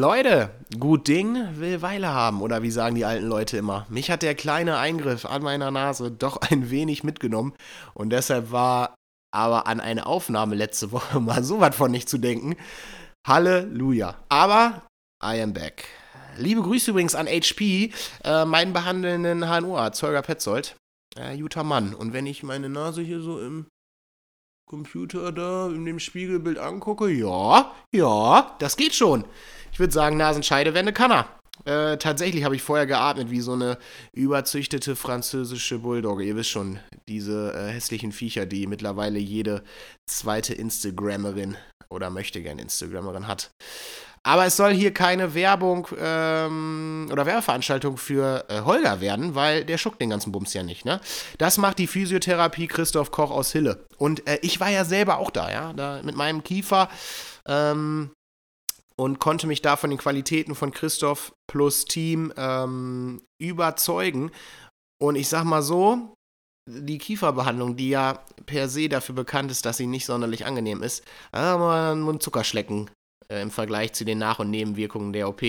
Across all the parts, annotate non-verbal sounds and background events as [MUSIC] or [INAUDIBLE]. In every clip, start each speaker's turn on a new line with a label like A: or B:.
A: Leute, gut Ding will Weile haben, oder wie sagen die alten Leute immer. Mich hat der kleine Eingriff an meiner Nase doch [LAUGHS] ein wenig mitgenommen und deshalb war aber an eine Aufnahme letzte Woche [LAUGHS] mal so was von nicht zu denken. Halleluja. Aber I am back. Liebe Grüße übrigens an HP, äh, meinen behandelnden HNO-Arzt, Holger Petzold. Äh, guter Mann. Und wenn ich meine Nase hier so im Computer da in dem Spiegelbild angucke, ja, ja, das geht schon. Ich würde sagen, Nasenscheidewände kann er. Äh, tatsächlich habe ich vorher geatmet wie so eine überzüchtete französische Bulldogge. Ihr wisst schon, diese äh, hässlichen Viecher, die mittlerweile jede zweite Instagrammerin oder möchte gern Instagrammerin hat. Aber es soll hier keine Werbung ähm, oder Werbeveranstaltung für äh, Holger werden, weil der schuckt den ganzen Bums ja nicht. Ne? Das macht die Physiotherapie Christoph Koch aus Hille. Und äh, ich war ja selber auch da, ja, da mit meinem Kiefer ähm, und konnte mich da von den Qualitäten von Christoph plus Team ähm, überzeugen. Und ich sag mal so, die Kieferbehandlung, die ja per se dafür bekannt ist, dass sie nicht sonderlich angenehm ist, haben wir einen Zuckerschlecken äh, im Vergleich zu den Nach- und Nebenwirkungen der OP.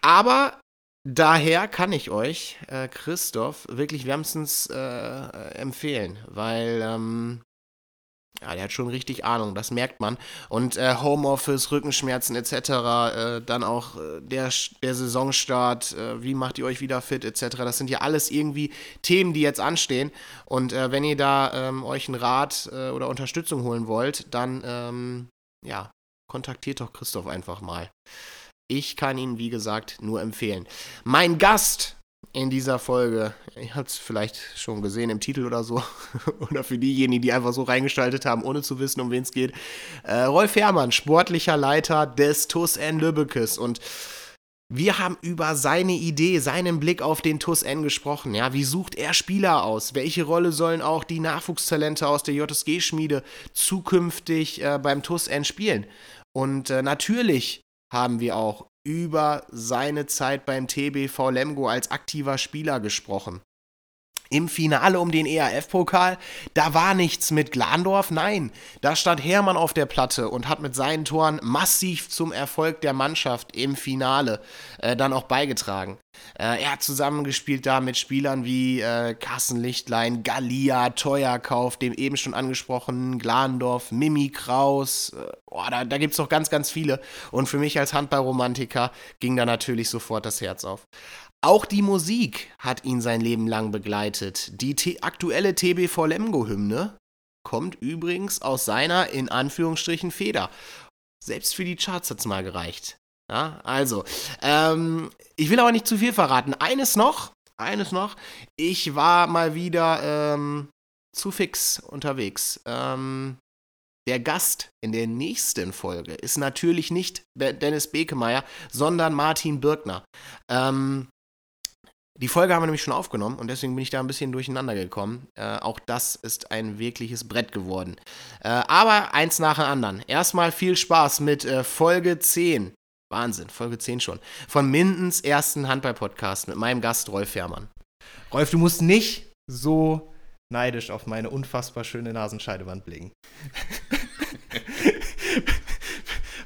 A: Aber daher kann ich euch, äh, Christoph, wirklich wärmstens äh, empfehlen, weil ähm, ja, der hat schon richtig Ahnung, das merkt man. Und äh, Homeoffice, Rückenschmerzen etc., äh, dann auch äh, der, der Saisonstart, äh, wie macht ihr euch wieder fit etc., das sind ja alles irgendwie Themen, die jetzt anstehen. Und äh, wenn ihr da ähm, euch einen Rat äh, oder Unterstützung holen wollt, dann ähm, ja, kontaktiert doch Christoph einfach mal. Ich kann ihn, wie gesagt, nur empfehlen. Mein Gast in dieser Folge, ihr habt es vielleicht schon gesehen im Titel oder so, [LAUGHS] oder für diejenigen, die einfach so reingestaltet haben, ohne zu wissen, um wen es geht, äh, Rolf Herrmann, sportlicher Leiter des TUS N Lübbekes und wir haben über seine Idee, seinen Blick auf den TUS N gesprochen. Ja, wie sucht er Spieler aus? Welche Rolle sollen auch die Nachwuchstalente aus der JSG-Schmiede zukünftig äh, beim TUS N spielen? Und äh, natürlich haben wir auch über seine Zeit beim TBV Lemgo als aktiver Spieler gesprochen. Im Finale um den ERF-Pokal, da war nichts mit Glandorf, nein, da stand Hermann auf der Platte und hat mit seinen Toren massiv zum Erfolg der Mannschaft im Finale äh, dann auch beigetragen. Äh, er hat zusammengespielt da mit Spielern wie äh, Carsten Lichtlein, Galia, Teuerkauf, dem eben schon angesprochenen Glandorf, Mimi Kraus, oh, da, da gibt es noch ganz, ganz viele. Und für mich als Handballromantiker ging da natürlich sofort das Herz auf. Auch die Musik hat ihn sein Leben lang begleitet. Die aktuelle TBV Lemgo-Hymne kommt übrigens aus seiner, in Anführungsstrichen, Feder. Selbst für die Charts hat es mal gereicht. Ja, also, ähm, ich will aber nicht zu viel verraten. Eines noch, eines noch. Ich war mal wieder ähm, zu fix unterwegs. Ähm, der Gast in der nächsten Folge ist natürlich nicht Dennis Bekemeyer, sondern Martin Birkner. Ähm, die Folge haben wir nämlich schon aufgenommen und deswegen bin ich da ein bisschen durcheinander gekommen. Äh, auch das ist ein wirkliches Brett geworden. Äh, aber eins nach dem anderen. Erstmal viel Spaß mit äh, Folge 10. Wahnsinn, Folge 10 schon. Von Mindens ersten Handball-Podcast mit meinem Gast Rolf Fährmann. Rolf, du musst nicht so neidisch auf meine unfassbar schöne Nasenscheidewand blicken. [LAUGHS]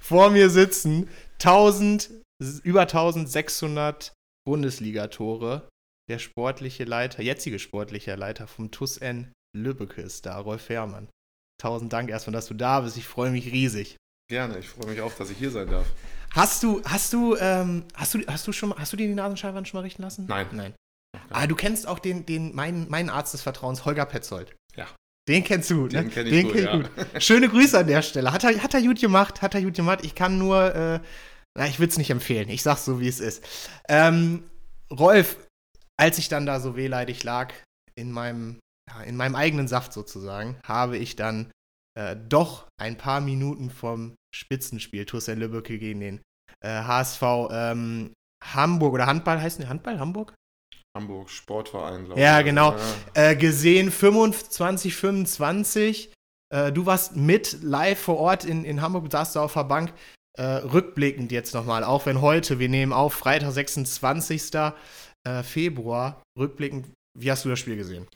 A: Vor mir sitzen 1000, über 1600 Bundesligatore. Der sportliche Leiter, jetzige sportliche Leiter vom TUS N Lübbecke ist da, Rolf Herrmann. Tausend Dank erstmal, dass du da bist. Ich freue mich riesig.
B: Gerne, ich freue mich auch, dass ich hier sein darf.
A: Hast du, hast du, ähm, hast du, hast du schon, hast du dir die Nasenscheibe schon mal richten lassen?
B: Nein.
A: Nein. Ah, du kennst auch den, den, meinen, meinen Arzt des Vertrauens, Holger Petzold.
B: Ja.
A: Den kennst du, ne?
B: Den kenn ich den gut, kenn ich
A: ja. gut. Schöne Grüße an der Stelle. Hat er, hat er gut gemacht, hat er gut gemacht. Ich kann nur, äh, na, ich würde es nicht empfehlen. Ich sag's so, wie es ist. Ähm, Rolf, als ich dann da so wehleidig lag, in meinem, ja, in meinem eigenen Saft sozusagen, habe ich dann äh, doch ein paar Minuten vom Spitzenspiel Thurstein Lübbecke gegen den äh, HSV ähm, Hamburg oder Handball heißt der Handball Hamburg?
B: Hamburg Sportverein,
A: glaube ich. Ja, genau. Ja. Äh, gesehen 25, 25. Äh, du warst mit live vor Ort in, in Hamburg, saßt du auf der Bank. Äh, rückblickend jetzt nochmal, auch wenn heute, wir nehmen auf, Freitag, 26. Äh, Februar, rückblickend, wie hast du das Spiel gesehen?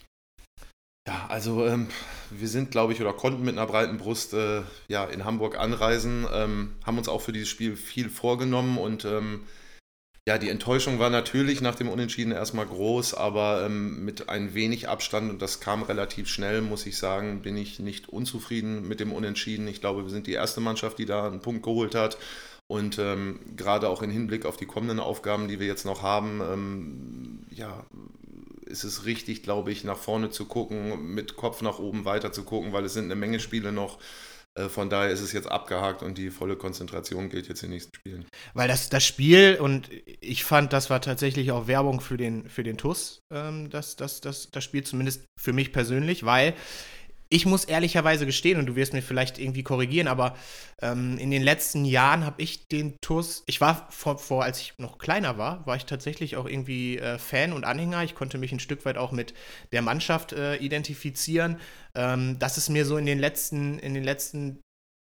B: Ja, also ähm, wir sind, glaube ich, oder konnten mit einer breiten Brust äh, ja, in Hamburg anreisen, ähm, haben uns auch für dieses Spiel viel vorgenommen und ähm, ja, die Enttäuschung war natürlich nach dem Unentschieden erstmal groß, aber ähm, mit ein wenig Abstand, und das kam relativ schnell, muss ich sagen, bin ich nicht unzufrieden mit dem Unentschieden. Ich glaube, wir sind die erste Mannschaft, die da einen Punkt geholt hat. Und ähm, gerade auch im Hinblick auf die kommenden Aufgaben, die wir jetzt noch haben, ähm, ja, ist es richtig, glaube ich, nach vorne zu gucken, mit Kopf nach oben weiter zu gucken, weil es sind eine Menge Spiele noch. Äh, von daher ist es jetzt abgehakt und die volle Konzentration gilt jetzt in den nächsten Spielen.
A: Weil das, das Spiel, und ich fand, das war tatsächlich auch Werbung für den, für den TUS, ähm, das, das, das, das Spiel, zumindest für mich persönlich, weil ich muss ehrlicherweise gestehen, und du wirst mir vielleicht irgendwie korrigieren, aber ähm, in den letzten Jahren habe ich den TUS, ich war vor, vor, als ich noch kleiner war, war ich tatsächlich auch irgendwie äh, Fan und Anhänger. Ich konnte mich ein Stück weit auch mit der Mannschaft äh, identifizieren. Ähm, das ist mir so in den letzten, in den letzten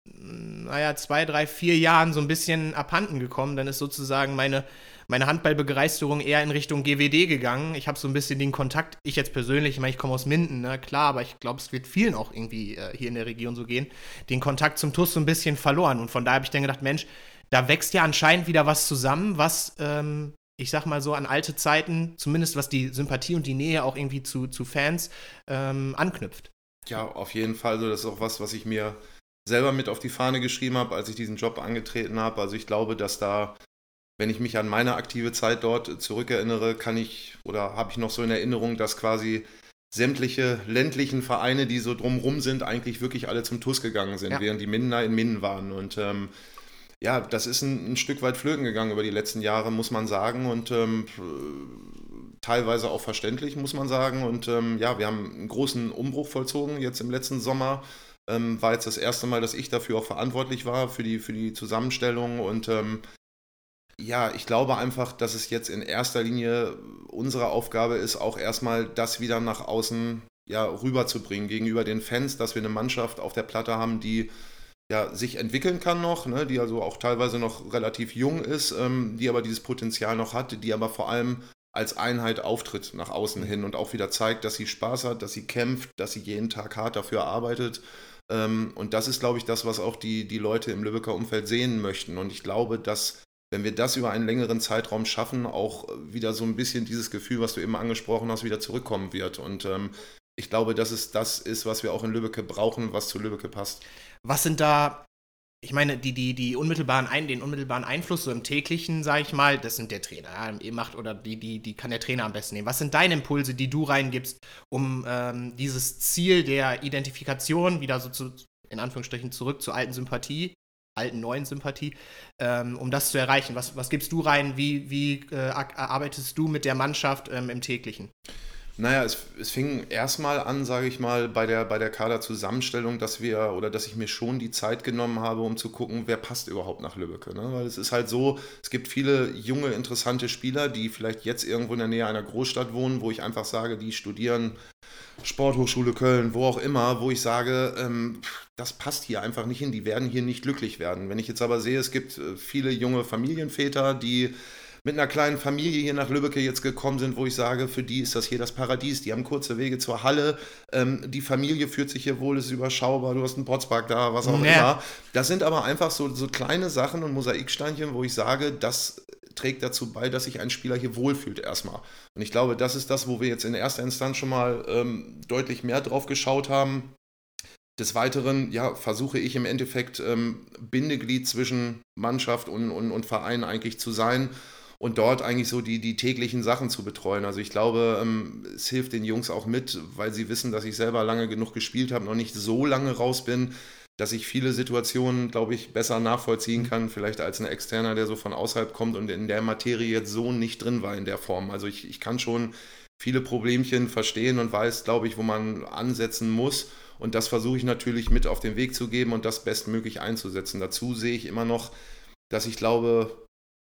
A: naja, zwei, drei, vier Jahren so ein bisschen abhanden gekommen. Dann ist sozusagen meine, meine Handballbegeisterung eher in Richtung GWD gegangen. Ich habe so ein bisschen den Kontakt, ich jetzt persönlich, ich meine, ich komme aus Minden, ne, klar, aber ich glaube, es wird vielen auch irgendwie äh, hier in der Region so gehen, den Kontakt zum TUS so ein bisschen verloren. Und von daher habe ich dann gedacht, Mensch, da wächst ja anscheinend wieder was zusammen, was, ähm, ich sag mal so, an alte Zeiten, zumindest was die Sympathie und die Nähe auch irgendwie zu, zu Fans ähm, anknüpft.
B: Ja, auf jeden Fall. Also das ist auch was, was ich mir selber mit auf die Fahne geschrieben habe, als ich diesen Job angetreten habe. Also ich glaube, dass da, wenn ich mich an meine aktive Zeit dort zurückerinnere, kann ich oder habe ich noch so in Erinnerung, dass quasi sämtliche ländlichen Vereine, die so drumrum sind, eigentlich wirklich alle zum TUS gegangen sind, ja. während die Mindener in Minden waren. Und ähm, ja, das ist ein, ein, Stück weit flöten gegangen über die letzten Jahre, muss man sagen. Und ähm, teilweise auch verständlich, muss man sagen. Und ähm, ja, wir haben einen großen Umbruch vollzogen jetzt im letzten Sommer ähm, war jetzt das erste Mal, dass ich dafür auch verantwortlich war, für die, für die Zusammenstellung. Und ähm, ja, ich glaube einfach, dass es jetzt in erster Linie unsere Aufgabe ist, auch erstmal das wieder nach außen ja, rüberzubringen gegenüber den Fans, dass wir eine Mannschaft auf der Platte haben, die ja, sich entwickeln kann noch, ne, die also auch teilweise noch relativ jung ist, ähm, die aber dieses Potenzial noch hat, die aber vor allem als Einheit auftritt nach außen hin und auch wieder zeigt, dass sie Spaß hat, dass sie kämpft, dass sie jeden Tag hart dafür arbeitet ähm, und das ist, glaube ich, das, was auch die, die Leute im Lübecker Umfeld sehen möchten. Und ich glaube, dass, wenn wir das über einen längeren Zeitraum schaffen, auch wieder so ein bisschen dieses Gefühl, was du eben angesprochen hast, wieder zurückkommen wird. Und ähm, ich glaube, dass es das ist, was wir auch in Lübbecke brauchen, was zu Lübbecke passt.
A: Was sind da ich meine, die, die, die unmittelbaren Ein, den unmittelbaren Einfluss so im täglichen, sage ich mal, das sind der Trainer, ja, macht oder die, die, die kann der Trainer am besten nehmen. Was sind deine Impulse, die du reingibst, um ähm, dieses Ziel der Identifikation wieder so zu, in Anführungsstrichen, zurück zur alten Sympathie, alten neuen Sympathie, ähm, um das zu erreichen? Was, was gibst du rein? Wie, wie äh, arbeitest du mit der Mannschaft ähm, im täglichen?
B: Naja, es, es fing erstmal an, sage ich mal, bei der, bei der Kaderzusammenstellung, dass wir oder dass ich mir schon die Zeit genommen habe, um zu gucken, wer passt überhaupt nach Lübeck. Ne? Weil es ist halt so, es gibt viele junge, interessante Spieler, die vielleicht jetzt irgendwo in der Nähe einer Großstadt wohnen, wo ich einfach sage, die studieren Sporthochschule Köln, wo auch immer, wo ich sage, ähm, das passt hier einfach nicht hin, die werden hier nicht glücklich werden. Wenn ich jetzt aber sehe, es gibt äh, viele junge Familienväter, die mit einer kleinen Familie hier nach Lübbecke jetzt gekommen sind, wo ich sage, für die ist das hier das Paradies. Die haben kurze Wege zur Halle. Ähm, die Familie führt sich hier wohl, ist überschaubar. Du hast einen Potspark da, was auch nee. immer. Das sind aber einfach so, so kleine Sachen und Mosaiksteinchen, wo ich sage, das trägt dazu bei, dass sich ein Spieler hier wohlfühlt erstmal. Und ich glaube, das ist das, wo wir jetzt in erster Instanz schon mal ähm, deutlich mehr drauf geschaut haben. Des Weiteren ja, versuche ich im Endeffekt ähm, Bindeglied zwischen Mannschaft und, und, und Verein eigentlich zu sein und dort eigentlich so die, die täglichen Sachen zu betreuen. Also ich glaube, ähm, es hilft den Jungs auch mit, weil sie wissen, dass ich selber lange genug gespielt habe, noch nicht so lange raus bin, dass ich viele Situationen, glaube ich, besser nachvollziehen kann, vielleicht als ein Externer, der so von außerhalb kommt und in der Materie jetzt so nicht drin war in der Form. Also ich, ich kann schon viele Problemchen verstehen und weiß, glaube ich, wo man ansetzen muss. Und das versuche ich natürlich mit auf den Weg zu geben und das bestmöglich einzusetzen. Dazu sehe ich immer noch, dass ich glaube,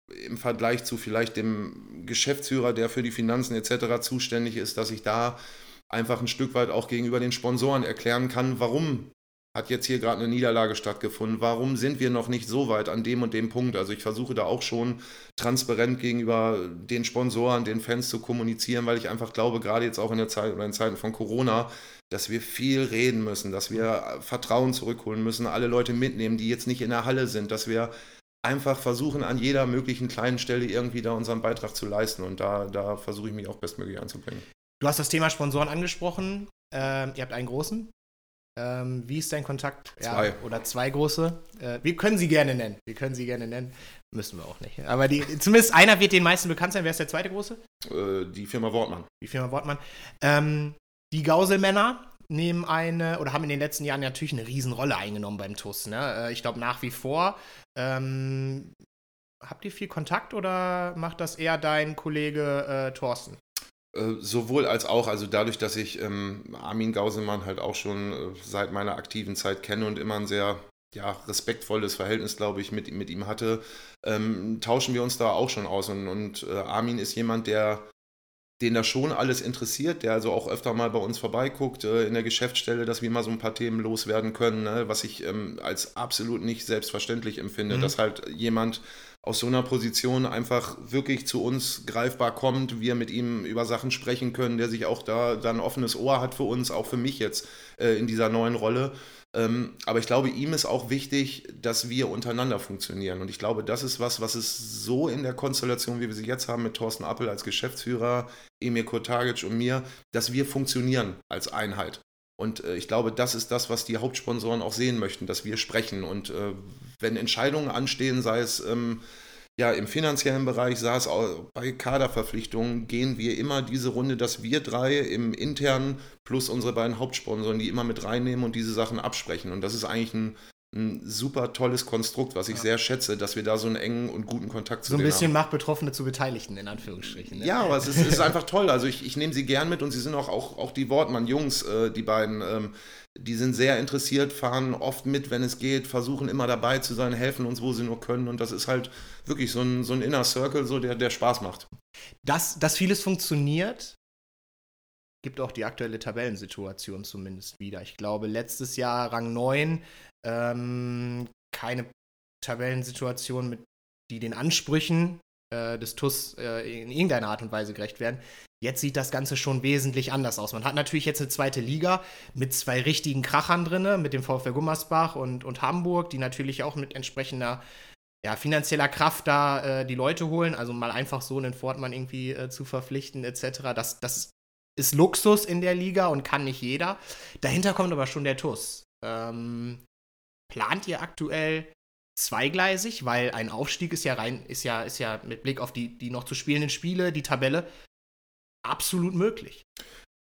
B: im Vergleich zu vielleicht dem Geschäftsführer, der für die Finanzen etc. zuständig ist, dass ich da einfach ein Stück weit auch gegenüber den Sponsoren erklären kann, warum hat jetzt hier gerade eine Niederlage stattgefunden. Warum sind wir noch nicht so weit an dem und dem Punkt? Also ich versuche da auch schon transparent gegenüber den Sponsoren, den Fans zu kommunizieren, weil ich einfach glaube, gerade jetzt auch in der Zeit oder in Zeiten von Corona, dass wir viel reden müssen, dass wir Vertrauen zurückholen müssen, alle Leute mitnehmen, die jetzt nicht in der Halle sind, dass wir einfach versuchen, an jeder möglichen kleinen Stelle irgendwie da unseren Beitrag zu leisten. Und da, da versuche ich mich auch bestmöglich einzubringen.
A: Du hast das Thema Sponsoren angesprochen. Ähm, ihr habt einen großen. Ähm, wie ist dein Kontakt?
B: Zwei.
A: Ja, oder zwei große. Äh, wir können sie gerne nennen. Wir können sie gerne nennen. Müssen wir auch nicht. Aber die, zumindest einer wird den meisten bekannt sein. Wer ist der zweite große?
B: Äh, die Firma Wortmann.
A: Die Firma Wortmann. Ähm, die Gauselmänner nehmen eine oder haben in den letzten Jahren natürlich eine Riesenrolle eingenommen beim TUS. Ne? Äh, ich glaube nach wie vor. Ähm, habt ihr viel Kontakt oder macht das eher dein Kollege äh, Thorsten?
B: Äh, sowohl als auch, also dadurch, dass ich ähm, Armin Gauselmann halt auch schon äh, seit meiner aktiven Zeit kenne und immer ein sehr ja, respektvolles Verhältnis, glaube ich, mit, mit ihm hatte, ähm, tauschen wir uns da auch schon aus. Und, und äh, Armin ist jemand, der den da schon alles interessiert, der also auch öfter mal bei uns vorbeiguckt äh, in der Geschäftsstelle, dass wir mal so ein paar Themen loswerden können, ne? was ich ähm, als absolut nicht selbstverständlich empfinde, mhm. dass halt jemand aus so einer Position einfach wirklich zu uns greifbar kommt, wir mit ihm über Sachen sprechen können, der sich auch da, da ein offenes Ohr hat für uns, auch für mich jetzt äh, in dieser neuen Rolle. Ähm, aber ich glaube, ihm ist auch wichtig, dass wir untereinander funktionieren. Und ich glaube, das ist was, was es so in der Konstellation, wie wir sie jetzt haben, mit Thorsten Appel als Geschäftsführer, Emir Kurtagic und mir, dass wir funktionieren als Einheit. Und äh, ich glaube, das ist das, was die Hauptsponsoren auch sehen möchten, dass wir sprechen. Und äh, wenn Entscheidungen anstehen, sei es ähm, ja, im finanziellen Bereich saß auch bei Kaderverpflichtungen, gehen wir immer diese Runde, dass wir drei im internen plus unsere beiden Hauptsponsoren, die immer mit reinnehmen und diese Sachen absprechen. Und das ist eigentlich ein, ein super tolles Konstrukt, was ich ja. sehr schätze, dass wir da so einen engen und guten Kontakt
A: zu haben. So ein bisschen macht Betroffene zu Beteiligten, in Anführungsstrichen.
B: Ne? Ja, aber es ist, ist, einfach toll. Also ich, ich nehme sie gern mit und sie sind auch, auch, auch die Wortmann-Jungs, äh, die beiden. Ähm, die sind sehr interessiert, fahren oft mit, wenn es geht, versuchen immer dabei zu sein, helfen uns, wo sie nur können. Und das ist halt wirklich so ein, so ein Inner Circle, so der, der Spaß macht.
A: Dass, dass vieles funktioniert, gibt auch die aktuelle Tabellensituation zumindest wieder. Ich glaube, letztes Jahr Rang 9, ähm, keine Tabellensituation, mit, die den Ansprüchen äh, des TUS äh, in irgendeiner Art und Weise gerecht werden. Jetzt sieht das Ganze schon wesentlich anders aus. Man hat natürlich jetzt eine zweite Liga mit zwei richtigen Krachern drin, mit dem VfL Gummersbach und, und Hamburg, die natürlich auch mit entsprechender ja, finanzieller Kraft da äh, die Leute holen. Also mal einfach so einen Fortmann irgendwie äh, zu verpflichten, etc. Das, das ist Luxus in der Liga und kann nicht jeder. Dahinter kommt aber schon der TUS. Ähm, plant ihr aktuell zweigleisig, weil ein Aufstieg ist ja rein, ist ja, ist ja mit Blick auf die, die noch zu spielenden Spiele, die Tabelle, absolut möglich.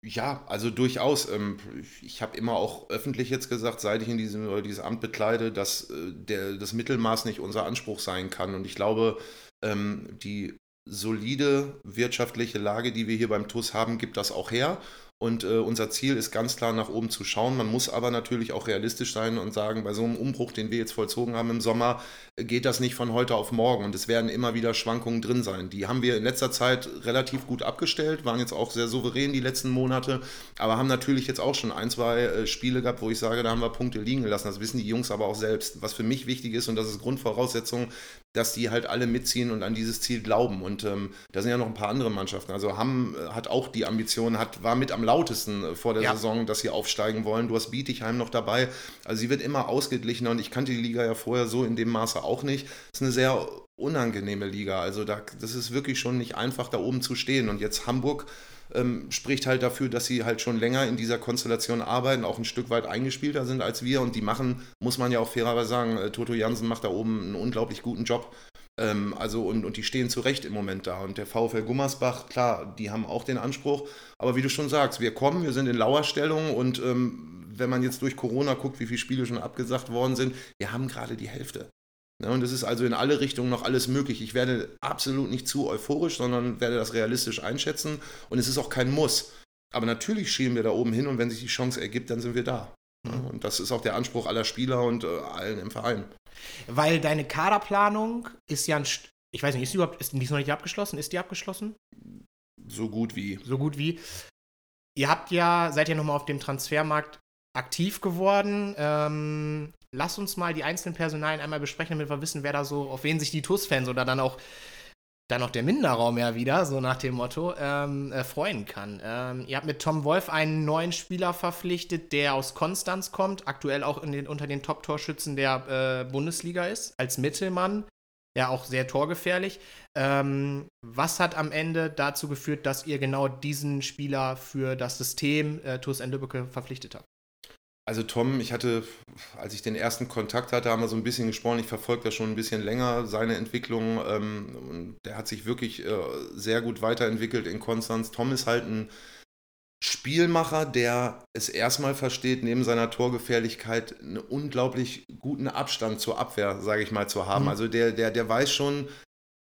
B: Ja, also durchaus. Ähm, ich habe immer auch öffentlich jetzt gesagt, seit ich in diesem dieses Amt bekleide, dass äh, der, das Mittelmaß nicht unser Anspruch sein kann. Und ich glaube, ähm, die solide wirtschaftliche Lage, die wir hier beim TUS haben, gibt das auch her. Und äh, unser Ziel ist ganz klar nach oben zu schauen. Man muss aber natürlich auch realistisch sein und sagen, bei so einem Umbruch, den wir jetzt vollzogen haben im Sommer, geht das nicht von heute auf morgen. Und es werden immer wieder Schwankungen drin sein. Die haben wir in letzter Zeit relativ gut abgestellt, waren jetzt auch sehr souverän die letzten Monate, aber haben natürlich jetzt auch schon ein, zwei äh, Spiele gehabt, wo ich sage, da haben wir Punkte liegen gelassen. Das wissen die Jungs aber auch selbst. Was für mich wichtig ist, und das ist Grundvoraussetzung, dass die halt alle mitziehen und an dieses Ziel glauben. Und ähm, da sind ja noch ein paar andere Mannschaften. Also Hamm äh, hat auch die Ambition, hat, war mit am lautesten äh, vor der ja. Saison, dass sie aufsteigen wollen. Du hast Bietigheim noch dabei. Also sie wird immer ausgeglichener und ich kannte die Liga ja vorher so in dem Maße auch nicht. Es ist eine sehr unangenehme Liga. Also da, das ist wirklich schon nicht einfach, da oben zu stehen. Und jetzt Hamburg ähm, spricht halt dafür, dass sie halt schon länger in dieser Konstellation arbeiten, auch ein Stück weit eingespielter sind als wir und die machen, muss man ja auch fairerweise sagen, äh, Toto Jansen macht da oben einen unglaublich guten Job. Ähm, also und, und die stehen zu Recht im Moment da. Und der VfL Gummersbach, klar, die haben auch den Anspruch, aber wie du schon sagst, wir kommen, wir sind in Lauerstellung und ähm, wenn man jetzt durch Corona guckt, wie viele Spiele schon abgesagt worden sind, wir haben gerade die Hälfte. Ja, und es ist also in alle Richtungen noch alles möglich. Ich werde absolut nicht zu euphorisch, sondern werde das realistisch einschätzen. Und es ist auch kein Muss. Aber natürlich schieben wir da oben hin und wenn sich die Chance ergibt, dann sind wir da. Ja, mhm. und das ist auch der Anspruch aller Spieler und äh, allen im Verein.
A: Weil deine Kaderplanung ist ja ein. St ich weiß nicht, ist die überhaupt ist die noch nicht abgeschlossen? Ist die abgeschlossen?
B: So gut wie.
A: So gut wie. Ihr habt ja, seid ja nochmal auf dem Transfermarkt aktiv geworden. Ähm, lass uns mal die einzelnen Personalien einmal besprechen, damit wir wissen, wer da so, auf wen sich die TUS-Fans oder dann auch dann noch der Minderraum ja wieder, so nach dem Motto, ähm, äh, freuen kann. Ähm, ihr habt mit Tom Wolf einen neuen Spieler verpflichtet, der aus Konstanz kommt, aktuell auch den, unter den Top-Torschützen der äh, Bundesliga ist, als Mittelmann. Ja, auch sehr torgefährlich. Ähm, was hat am Ende dazu geführt, dass ihr genau diesen Spieler für das System äh, TuS Lübbecke verpflichtet habt?
B: Also Tom, ich hatte, als ich den ersten Kontakt hatte, haben wir so ein bisschen gesprochen. Ich verfolge da schon ein bisschen länger seine Entwicklung. Ähm, der hat sich wirklich äh, sehr gut weiterentwickelt in Konstanz. Tom ist halt ein Spielmacher, der es erstmal versteht, neben seiner Torgefährlichkeit einen unglaublich guten Abstand zur Abwehr, sage ich mal, zu haben. Mhm. Also der, der, der weiß schon,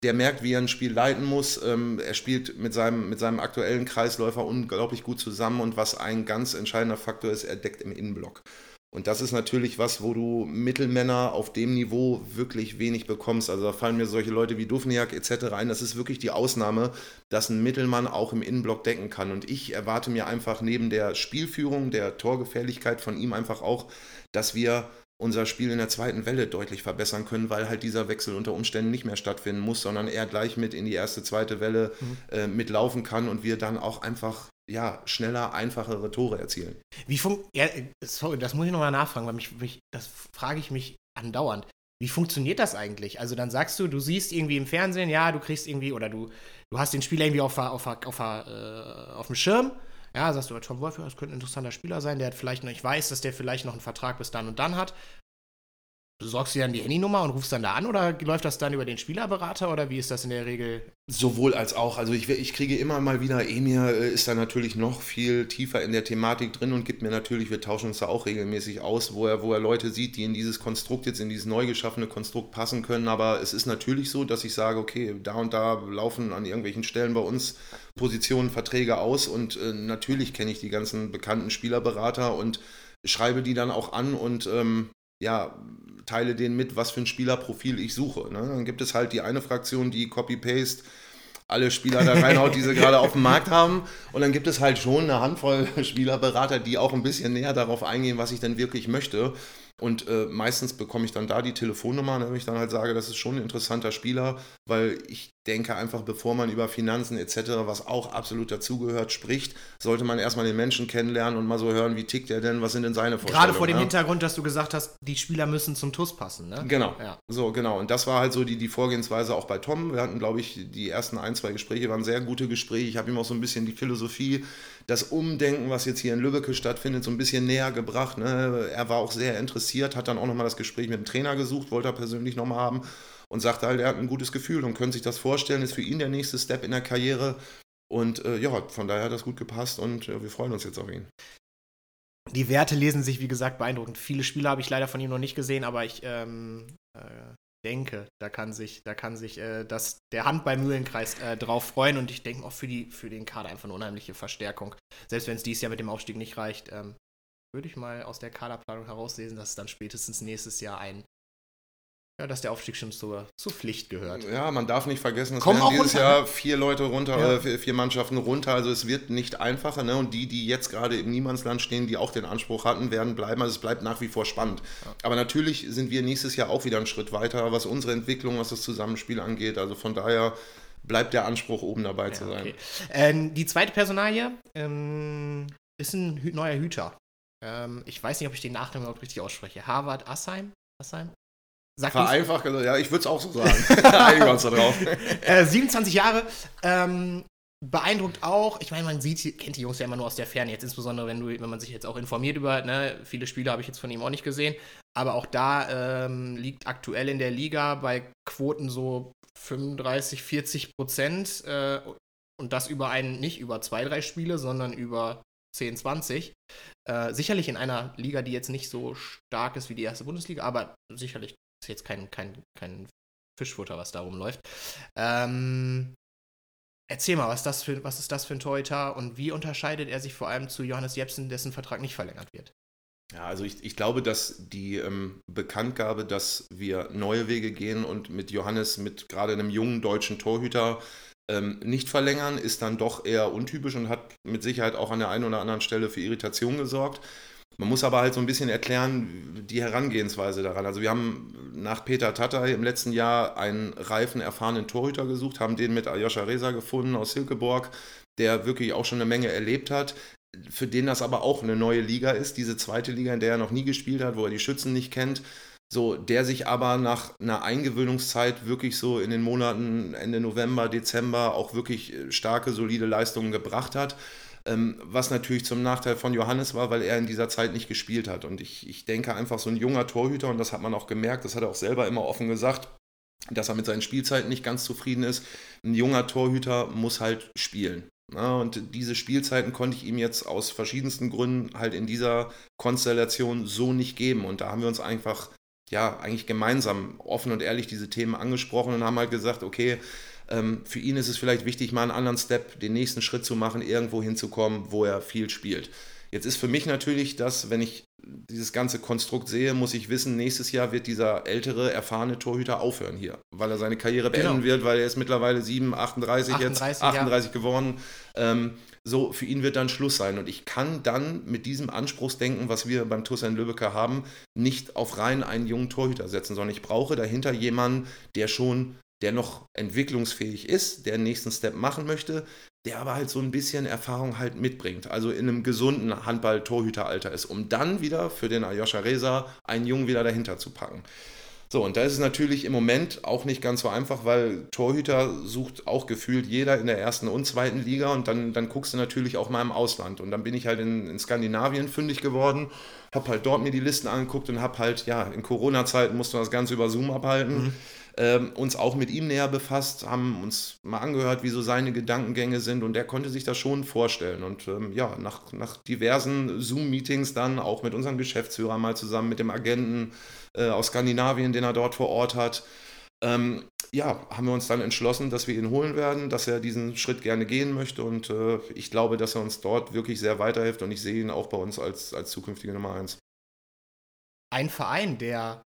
B: der merkt, wie er ein Spiel leiten muss. Ähm, er spielt mit seinem, mit seinem aktuellen Kreisläufer unglaublich gut zusammen und was ein ganz entscheidender Faktor ist, er deckt im Innenblock. Und das ist natürlich was, wo du Mittelmänner auf dem Niveau wirklich wenig bekommst. Also da fallen mir solche Leute wie Dufniak etc. ein. Das ist wirklich die Ausnahme, dass ein Mittelmann auch im Innenblock decken kann. Und ich erwarte mir einfach neben der Spielführung, der Torgefährlichkeit von ihm einfach auch, dass wir unser Spiel in der zweiten Welle deutlich verbessern können, weil halt dieser Wechsel unter Umständen nicht mehr stattfinden muss, sondern er gleich mit in die erste, zweite Welle mhm. äh, mitlaufen kann und wir dann auch einfach ja, schneller, einfachere Tore erzielen.
A: Wie fun ja, sorry, das muss ich nochmal nachfragen, weil mich, mich, das frage ich mich andauernd. Wie funktioniert das eigentlich? Also dann sagst du, du siehst irgendwie im Fernsehen, ja, du kriegst irgendwie, oder du, du hast den Spieler irgendwie auf, auf, auf, auf, äh, auf dem Schirm ja, sagst du, Tom Wolf, das könnte ein interessanter Spieler sein, der hat vielleicht noch, ich weiß, dass der vielleicht noch einen Vertrag bis dann und dann hat. Besorgst du dann die Handynummer und rufst dann da an oder läuft das dann über den Spielerberater oder wie ist das in der Regel?
B: Sowohl als auch. Also ich, ich kriege immer mal wieder, Emir äh, ist da natürlich noch viel tiefer in der Thematik drin und gibt mir natürlich, wir tauschen uns da auch regelmäßig aus, wo er, wo er Leute sieht, die in dieses Konstrukt jetzt, in dieses neu geschaffene Konstrukt passen können. Aber es ist natürlich so, dass ich sage, okay, da und da laufen an irgendwelchen Stellen bei uns Positionen, Verträge aus und äh, natürlich kenne ich die ganzen bekannten Spielerberater und schreibe die dann auch an und ähm, ja, teile denen mit, was für ein Spielerprofil ich suche. Ne? Dann gibt es halt die eine Fraktion, die Copy-Paste alle Spieler da reinhaut, die sie gerade auf dem Markt haben. Und dann gibt es halt schon eine Handvoll [LAUGHS] Spielerberater, die auch ein bisschen näher darauf eingehen, was ich denn wirklich möchte. Und äh, meistens bekomme ich dann da die Telefonnummer, wenn ich dann halt sage, das ist schon ein interessanter Spieler, weil ich denke einfach, bevor man über Finanzen etc., was auch absolut dazugehört, spricht, sollte man erstmal den Menschen kennenlernen und mal so hören, wie tickt er denn, was sind denn seine Vorstellungen.
A: Gerade vor dem ja? Hintergrund, dass du gesagt hast, die Spieler müssen zum TUS passen, ne?
B: Genau. Ja. So, genau. Und das war halt so die, die Vorgehensweise auch bei Tom. Wir hatten, glaube ich, die ersten ein, zwei Gespräche waren sehr gute Gespräche. Ich habe ihm auch so ein bisschen die Philosophie, das Umdenken, was jetzt hier in Lübbecke stattfindet, so ein bisschen näher gebracht. Ne? Er war auch sehr interessiert, hat dann auch nochmal das Gespräch mit dem Trainer gesucht, wollte er persönlich nochmal haben und sagte halt, er hat ein gutes Gefühl und könnte sich das vorstellen, ist für ihn der nächste Step in der Karriere. Und äh, ja, von daher hat das gut gepasst und äh, wir freuen uns jetzt auf ihn.
A: Die Werte lesen sich, wie gesagt, beeindruckend. Viele Spiele habe ich leider von ihm noch nicht gesehen, aber ich ähm, äh, denke, da kann sich, da kann sich äh, das, der Handball-Mühlenkreis äh, drauf freuen und ich denke auch für, die, für den Kader einfach eine unheimliche Verstärkung. Selbst wenn es dieses Jahr mit dem Aufstieg nicht reicht, ähm, würde ich mal aus der Kaderplanung herauslesen, dass es dann spätestens nächstes Jahr ein ja, dass der Aufstieg schon zur, zur Pflicht gehört.
B: Ja, man darf nicht vergessen, es
A: werden
B: dieses runter, Jahr vier Leute runter, ja. äh, vier Mannschaften runter. Also es wird nicht einfacher. Ne? Und die, die jetzt gerade im Niemandsland stehen, die auch den Anspruch hatten, werden bleiben. Also es bleibt nach wie vor spannend. Ja. Aber natürlich sind wir nächstes Jahr auch wieder einen Schritt weiter, was unsere Entwicklung, was das Zusammenspiel angeht. Also von daher bleibt der Anspruch, oben dabei ja, zu sein. Okay.
A: Ähm, die zweite Personalie ähm, ist ein neuer Hüter. Ähm, ich weiß nicht, ob ich den Nachnamen überhaupt richtig ausspreche. Harvard Assheim? Assheim?
B: Sag Vereinfacht gesagt, ja, ich würde es auch so sagen. [LAUGHS] Einigen wir uns da drauf. [LAUGHS]
A: Äh, 27 Jahre, ähm, beeindruckt auch. Ich meine, man sieht, kennt die Jungs ja immer nur aus der Ferne, jetzt insbesondere, wenn, du, wenn man sich jetzt auch informiert über, ne, viele Spiele habe ich jetzt von ihm auch nicht gesehen, aber auch da ähm, liegt aktuell in der Liga bei Quoten so 35, 40 Prozent äh, und das über einen, nicht über zwei, drei Spiele, sondern über 10, 20. Äh, sicherlich in einer Liga, die jetzt nicht so stark ist wie die erste Bundesliga, aber sicherlich ist jetzt kein, kein, kein Fischfutter, was da rumläuft. Ähm, erzähl mal, was, das für, was ist das für ein Torhüter und wie unterscheidet er sich vor allem zu Johannes Jepsen, dessen Vertrag nicht verlängert wird?
B: Ja, also ich, ich glaube, dass die ähm, Bekanntgabe, dass wir neue Wege gehen und mit Johannes, mit gerade einem jungen deutschen Torhüter, ähm, nicht verlängern, ist dann doch eher untypisch und hat mit Sicherheit auch an der einen oder anderen Stelle für Irritation gesorgt. Man muss aber halt so ein bisschen erklären, die Herangehensweise daran. Also wir haben nach Peter Tata im letzten Jahr einen reifen, erfahrenen Torhüter gesucht, haben den mit Aljoscha Reza gefunden aus Silkeborg, der wirklich auch schon eine Menge erlebt hat, für den das aber auch eine neue Liga ist, diese zweite Liga, in der er noch nie gespielt hat, wo er die Schützen nicht kennt. So, der sich aber nach einer Eingewöhnungszeit wirklich so in den Monaten Ende November, Dezember auch wirklich äh, starke, solide Leistungen gebracht hat. Ähm, was natürlich zum Nachteil von Johannes war, weil er in dieser Zeit nicht gespielt hat. Und ich, ich denke einfach, so ein junger Torhüter, und das hat man auch gemerkt, das hat er auch selber immer offen gesagt, dass er mit seinen Spielzeiten nicht ganz zufrieden ist. Ein junger Torhüter muss halt spielen. Und diese Spielzeiten konnte ich ihm jetzt aus verschiedensten Gründen halt in dieser Konstellation so nicht geben. Und da haben wir uns einfach ja, eigentlich gemeinsam offen und ehrlich diese Themen angesprochen und haben halt gesagt, okay, ähm, für ihn ist es vielleicht wichtig, mal einen anderen Step, den nächsten Schritt zu machen, irgendwo hinzukommen, wo er viel spielt. Jetzt ist für mich natürlich das, wenn ich dieses ganze Konstrukt sehe, muss ich wissen, nächstes Jahr wird dieser ältere, erfahrene Torhüter aufhören hier, weil er seine Karriere beenden genau. wird, weil er ist mittlerweile 7, 38, 38 jetzt 38 ja. geworden. Ähm, so, für ihn wird dann Schluss sein. Und ich kann dann mit diesem Anspruchsdenken, was wir beim TuS Lübecker haben, nicht auf rein einen jungen Torhüter setzen, sondern ich brauche dahinter jemanden, der schon, der noch entwicklungsfähig ist, der den nächsten Step machen möchte, der aber halt so ein bisschen Erfahrung halt mitbringt, also in einem gesunden Handball-Torhüteralter ist, um dann wieder für den Ayosha Reza einen Jungen wieder dahinter zu packen. So, und da ist es natürlich im Moment auch nicht ganz so einfach, weil Torhüter sucht auch gefühlt jeder in der ersten und zweiten Liga und dann, dann guckst du natürlich auch mal im Ausland. Und dann bin ich halt in, in Skandinavien fündig geworden, habe halt dort mir die Listen angeguckt und habe halt, ja, in Corona-Zeiten musste man das Ganze über Zoom abhalten. Mhm. Ähm, uns auch mit ihm näher befasst, haben uns mal angehört, wie so seine Gedankengänge sind und er konnte sich das schon vorstellen. Und ähm, ja, nach, nach diversen Zoom-Meetings dann auch mit unserem Geschäftsführer mal zusammen mit dem Agenten äh, aus Skandinavien, den er dort vor Ort hat, ähm, ja, haben wir uns dann entschlossen, dass wir ihn holen werden, dass er diesen Schritt gerne gehen möchte und äh, ich glaube, dass er uns dort wirklich sehr weiterhilft und ich sehe ihn auch bei uns als, als zukünftige Nummer 1.
A: Ein Verein, der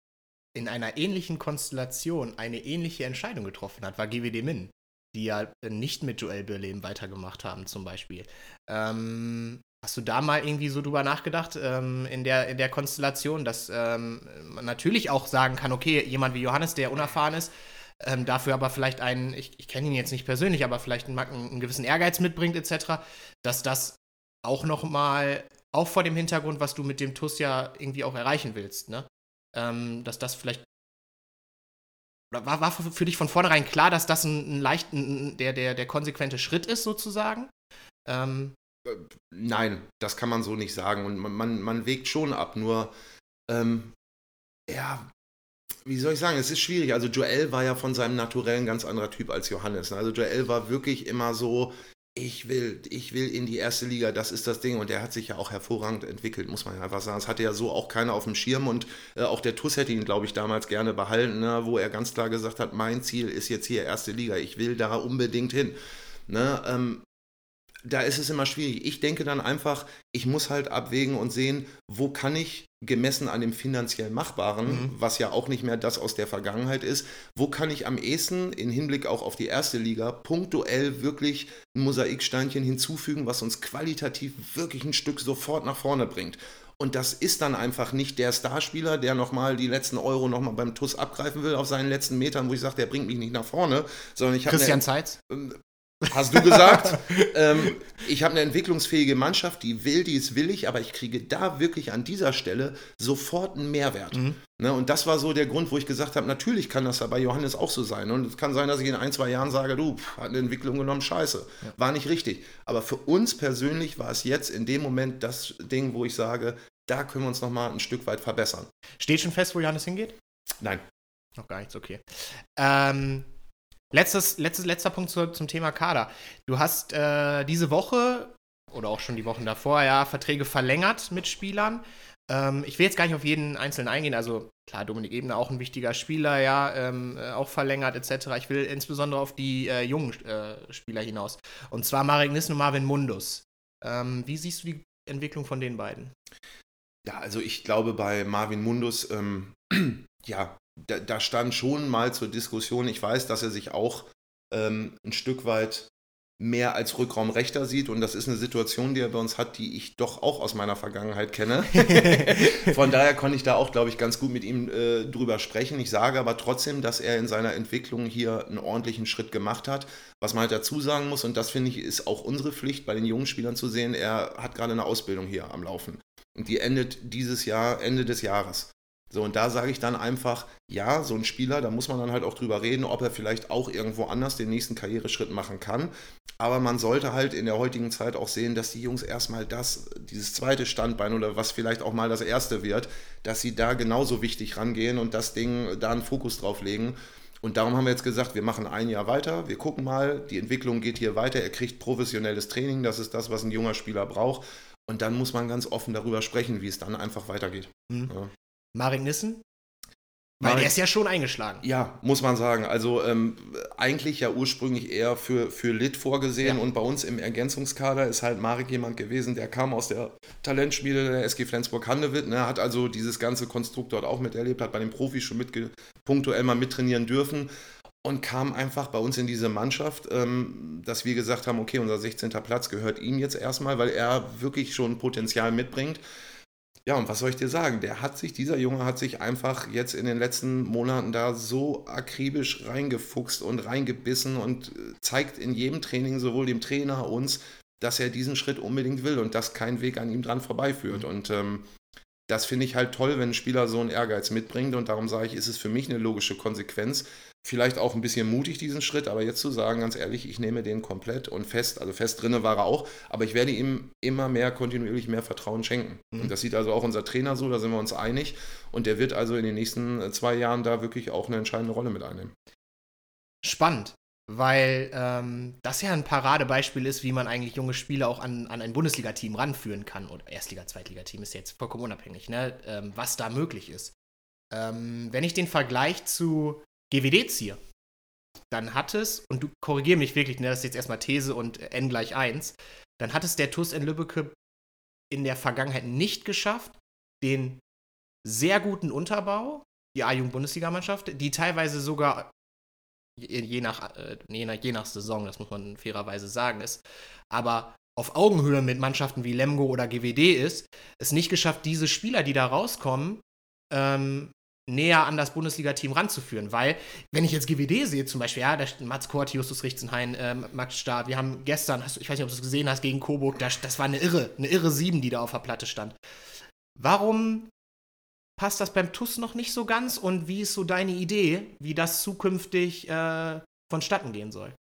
A: in einer ähnlichen Konstellation eine ähnliche Entscheidung getroffen hat, war GWD Min, die ja nicht mit Joel Birleben weitergemacht haben, zum Beispiel. Ähm, hast du da mal irgendwie so drüber nachgedacht, ähm, in, der, in der Konstellation, dass ähm, man natürlich auch sagen kann, okay, jemand wie Johannes, der unerfahren ist, ähm, dafür aber vielleicht einen, ich, ich kenne ihn jetzt nicht persönlich, aber vielleicht einen, einen gewissen Ehrgeiz mitbringt, etc., dass das auch nochmal, auch vor dem Hintergrund, was du mit dem TUS ja irgendwie auch erreichen willst, ne? Ähm, dass das vielleicht. Oder war, war für dich von vornherein klar, dass das ein, ein leicht, der, der, der konsequente Schritt ist, sozusagen? Ähm,
B: äh, Nein, das kann man so nicht sagen. Und man, man, man wägt schon ab, nur ähm, ja, wie soll ich sagen, es ist schwierig. Also Joel war ja von seinem Naturellen ganz anderer Typ als Johannes. Also Joel war wirklich immer so, ich will, ich will in die erste Liga, das ist das Ding. Und der hat sich ja auch hervorragend entwickelt, muss man ja einfach sagen. Das hatte ja so auch keiner auf dem Schirm und äh, auch der TUS hätte ihn, glaube ich, damals gerne behalten, ne, wo er ganz klar gesagt hat, mein Ziel ist jetzt hier erste Liga, ich will da unbedingt hin. Ne, ähm, da ist es immer schwierig. Ich denke dann einfach, ich muss halt abwägen und sehen, wo kann ich gemessen an dem finanziell Machbaren, mhm. was ja auch nicht mehr das aus der Vergangenheit ist, wo kann ich am ehesten in Hinblick auch auf die erste Liga punktuell wirklich ein Mosaiksteinchen hinzufügen, was uns qualitativ wirklich ein Stück sofort nach vorne bringt. Und das ist dann einfach nicht der Starspieler, der nochmal die letzten Euro nochmal beim TUS abgreifen will auf seinen letzten Metern, wo ich sage, der bringt mich nicht nach vorne, sondern ich habe.
A: Christian Zeitz?
B: Hast du gesagt, [LAUGHS] ähm, ich habe eine entwicklungsfähige Mannschaft, die will, die ist willig, aber ich kriege da wirklich an dieser Stelle sofort einen Mehrwert. Mhm. Ne, und das war so der Grund, wo ich gesagt habe, natürlich kann das ja bei Johannes auch so sein. Und es kann sein, dass ich in ein, zwei Jahren sage, du, hat eine Entwicklung genommen, scheiße. Ja. War nicht richtig. Aber für uns persönlich war es jetzt in dem Moment das Ding, wo ich sage, da können wir uns nochmal ein Stück weit verbessern.
A: Steht schon fest, wo Johannes hingeht?
B: Nein.
A: Noch gar nichts, okay. Ähm, Letztes, letztes, letzter Punkt zu, zum Thema Kader. Du hast äh, diese Woche oder auch schon die Wochen davor ja Verträge verlängert mit Spielern. Ähm, ich will jetzt gar nicht auf jeden einzelnen eingehen. Also klar, Dominik Ebner auch ein wichtiger Spieler, ja, ähm, äh, auch verlängert etc. Ich will insbesondere auf die äh, jungen äh, Spieler hinaus. Und zwar Marek Nissen und Marvin Mundus. Ähm, wie siehst du die Entwicklung von den beiden?
B: Ja, also ich glaube bei Marvin Mundus, ähm, [CLEARS THROAT] ja, da, da, stand schon mal zur Diskussion, ich weiß, dass er sich auch ähm, ein Stück weit mehr als Rückraumrechter sieht. Und das ist eine Situation, die er bei uns hat, die ich doch auch aus meiner Vergangenheit kenne. [LAUGHS] Von daher konnte ich da auch, glaube ich, ganz gut mit ihm äh, drüber sprechen. Ich sage aber trotzdem, dass er in seiner Entwicklung hier einen ordentlichen Schritt gemacht hat. Was man halt dazu sagen muss, und das finde ich, ist auch unsere Pflicht, bei den jungen Spielern zu sehen, er hat gerade eine Ausbildung hier am Laufen. Und die endet dieses Jahr, Ende des Jahres. So, und da sage ich dann einfach, ja, so ein Spieler, da muss man dann halt auch drüber reden, ob er vielleicht auch irgendwo anders den nächsten Karriereschritt machen kann. Aber man sollte halt in der heutigen Zeit auch sehen, dass die Jungs erstmal das, dieses zweite Standbein oder was vielleicht auch mal das erste wird, dass sie da genauso wichtig rangehen und das Ding da einen Fokus drauf legen. Und darum haben wir jetzt gesagt, wir machen ein Jahr weiter, wir gucken mal, die Entwicklung geht hier weiter, er kriegt professionelles Training, das ist das, was ein junger Spieler braucht. Und dann muss man ganz offen darüber sprechen, wie es dann einfach weitergeht.
A: Mhm. Ja. Marek Nissen? Weil Marek, der ist ja schon eingeschlagen.
B: Ja, muss man sagen. Also ähm, eigentlich ja ursprünglich eher für, für Lit vorgesehen ja. und bei uns im Ergänzungskader ist halt Marek jemand gewesen, der kam aus der Talentschmiede der SG Flensburg-Handewitt, ne, hat also dieses ganze Konstrukt dort auch miterlebt, hat bei den Profis schon mit, punktuell mal mittrainieren dürfen und kam einfach bei uns in diese Mannschaft, ähm, dass wir gesagt haben, okay, unser 16. Platz gehört ihm jetzt erstmal, weil er wirklich schon Potenzial mitbringt. Ja, und was soll ich dir sagen? Der hat sich, dieser Junge hat sich einfach jetzt in den letzten Monaten da so akribisch reingefuchst und reingebissen und äh, zeigt in jedem Training sowohl dem Trainer uns, dass er diesen Schritt unbedingt will und dass kein Weg an ihm dran vorbeiführt. Mhm. Und ähm, das finde ich halt toll, wenn ein Spieler so einen Ehrgeiz mitbringt. Und darum sage ich, ist es für mich eine logische Konsequenz, Vielleicht auch ein bisschen mutig, diesen Schritt, aber jetzt zu sagen, ganz ehrlich, ich nehme den komplett und fest, also fest drinne war er auch, aber ich werde ihm immer mehr kontinuierlich mehr Vertrauen schenken. Mhm. Und das sieht also auch unser Trainer so, da sind wir uns einig. Und der wird also in den nächsten äh, zwei Jahren da wirklich auch eine entscheidende Rolle mit einnehmen.
A: Spannend, weil ähm, das ja ein Paradebeispiel ist, wie man eigentlich junge Spieler auch an, an ein Bundesliga-Team ranführen kann. Oder Erstliga-, Zweitliga-Team ist jetzt vollkommen unabhängig, ne? Ähm, was da möglich ist. Ähm, wenn ich den Vergleich zu GWD ziehe, dann hat es, und du korrigier mich wirklich, ne, das ist jetzt erstmal These und n gleich 1, dann hat es der TUS in Lübbecke in der Vergangenheit nicht geschafft, den sehr guten Unterbau, die A-Jugend-Bundesligamannschaft, die teilweise sogar je nach, äh, je, nach, je nach Saison, das muss man fairerweise sagen, ist, aber auf Augenhöhe mit Mannschaften wie Lemgo oder GWD ist, es nicht geschafft, diese Spieler, die da rauskommen, ähm, näher an das Bundesliga-Team ranzuführen. Weil, wenn ich jetzt GWD sehe, zum Beispiel, ja, Mats Kort, Justus Richtenhain, ähm, Max Starr, wir haben gestern, hast, ich weiß nicht, ob du es gesehen hast, gegen Coburg, das, das war eine irre, eine irre Sieben, die da auf der Platte stand. Warum passt das beim TUS noch nicht so ganz und wie ist so deine Idee, wie das zukünftig äh, vonstatten gehen soll?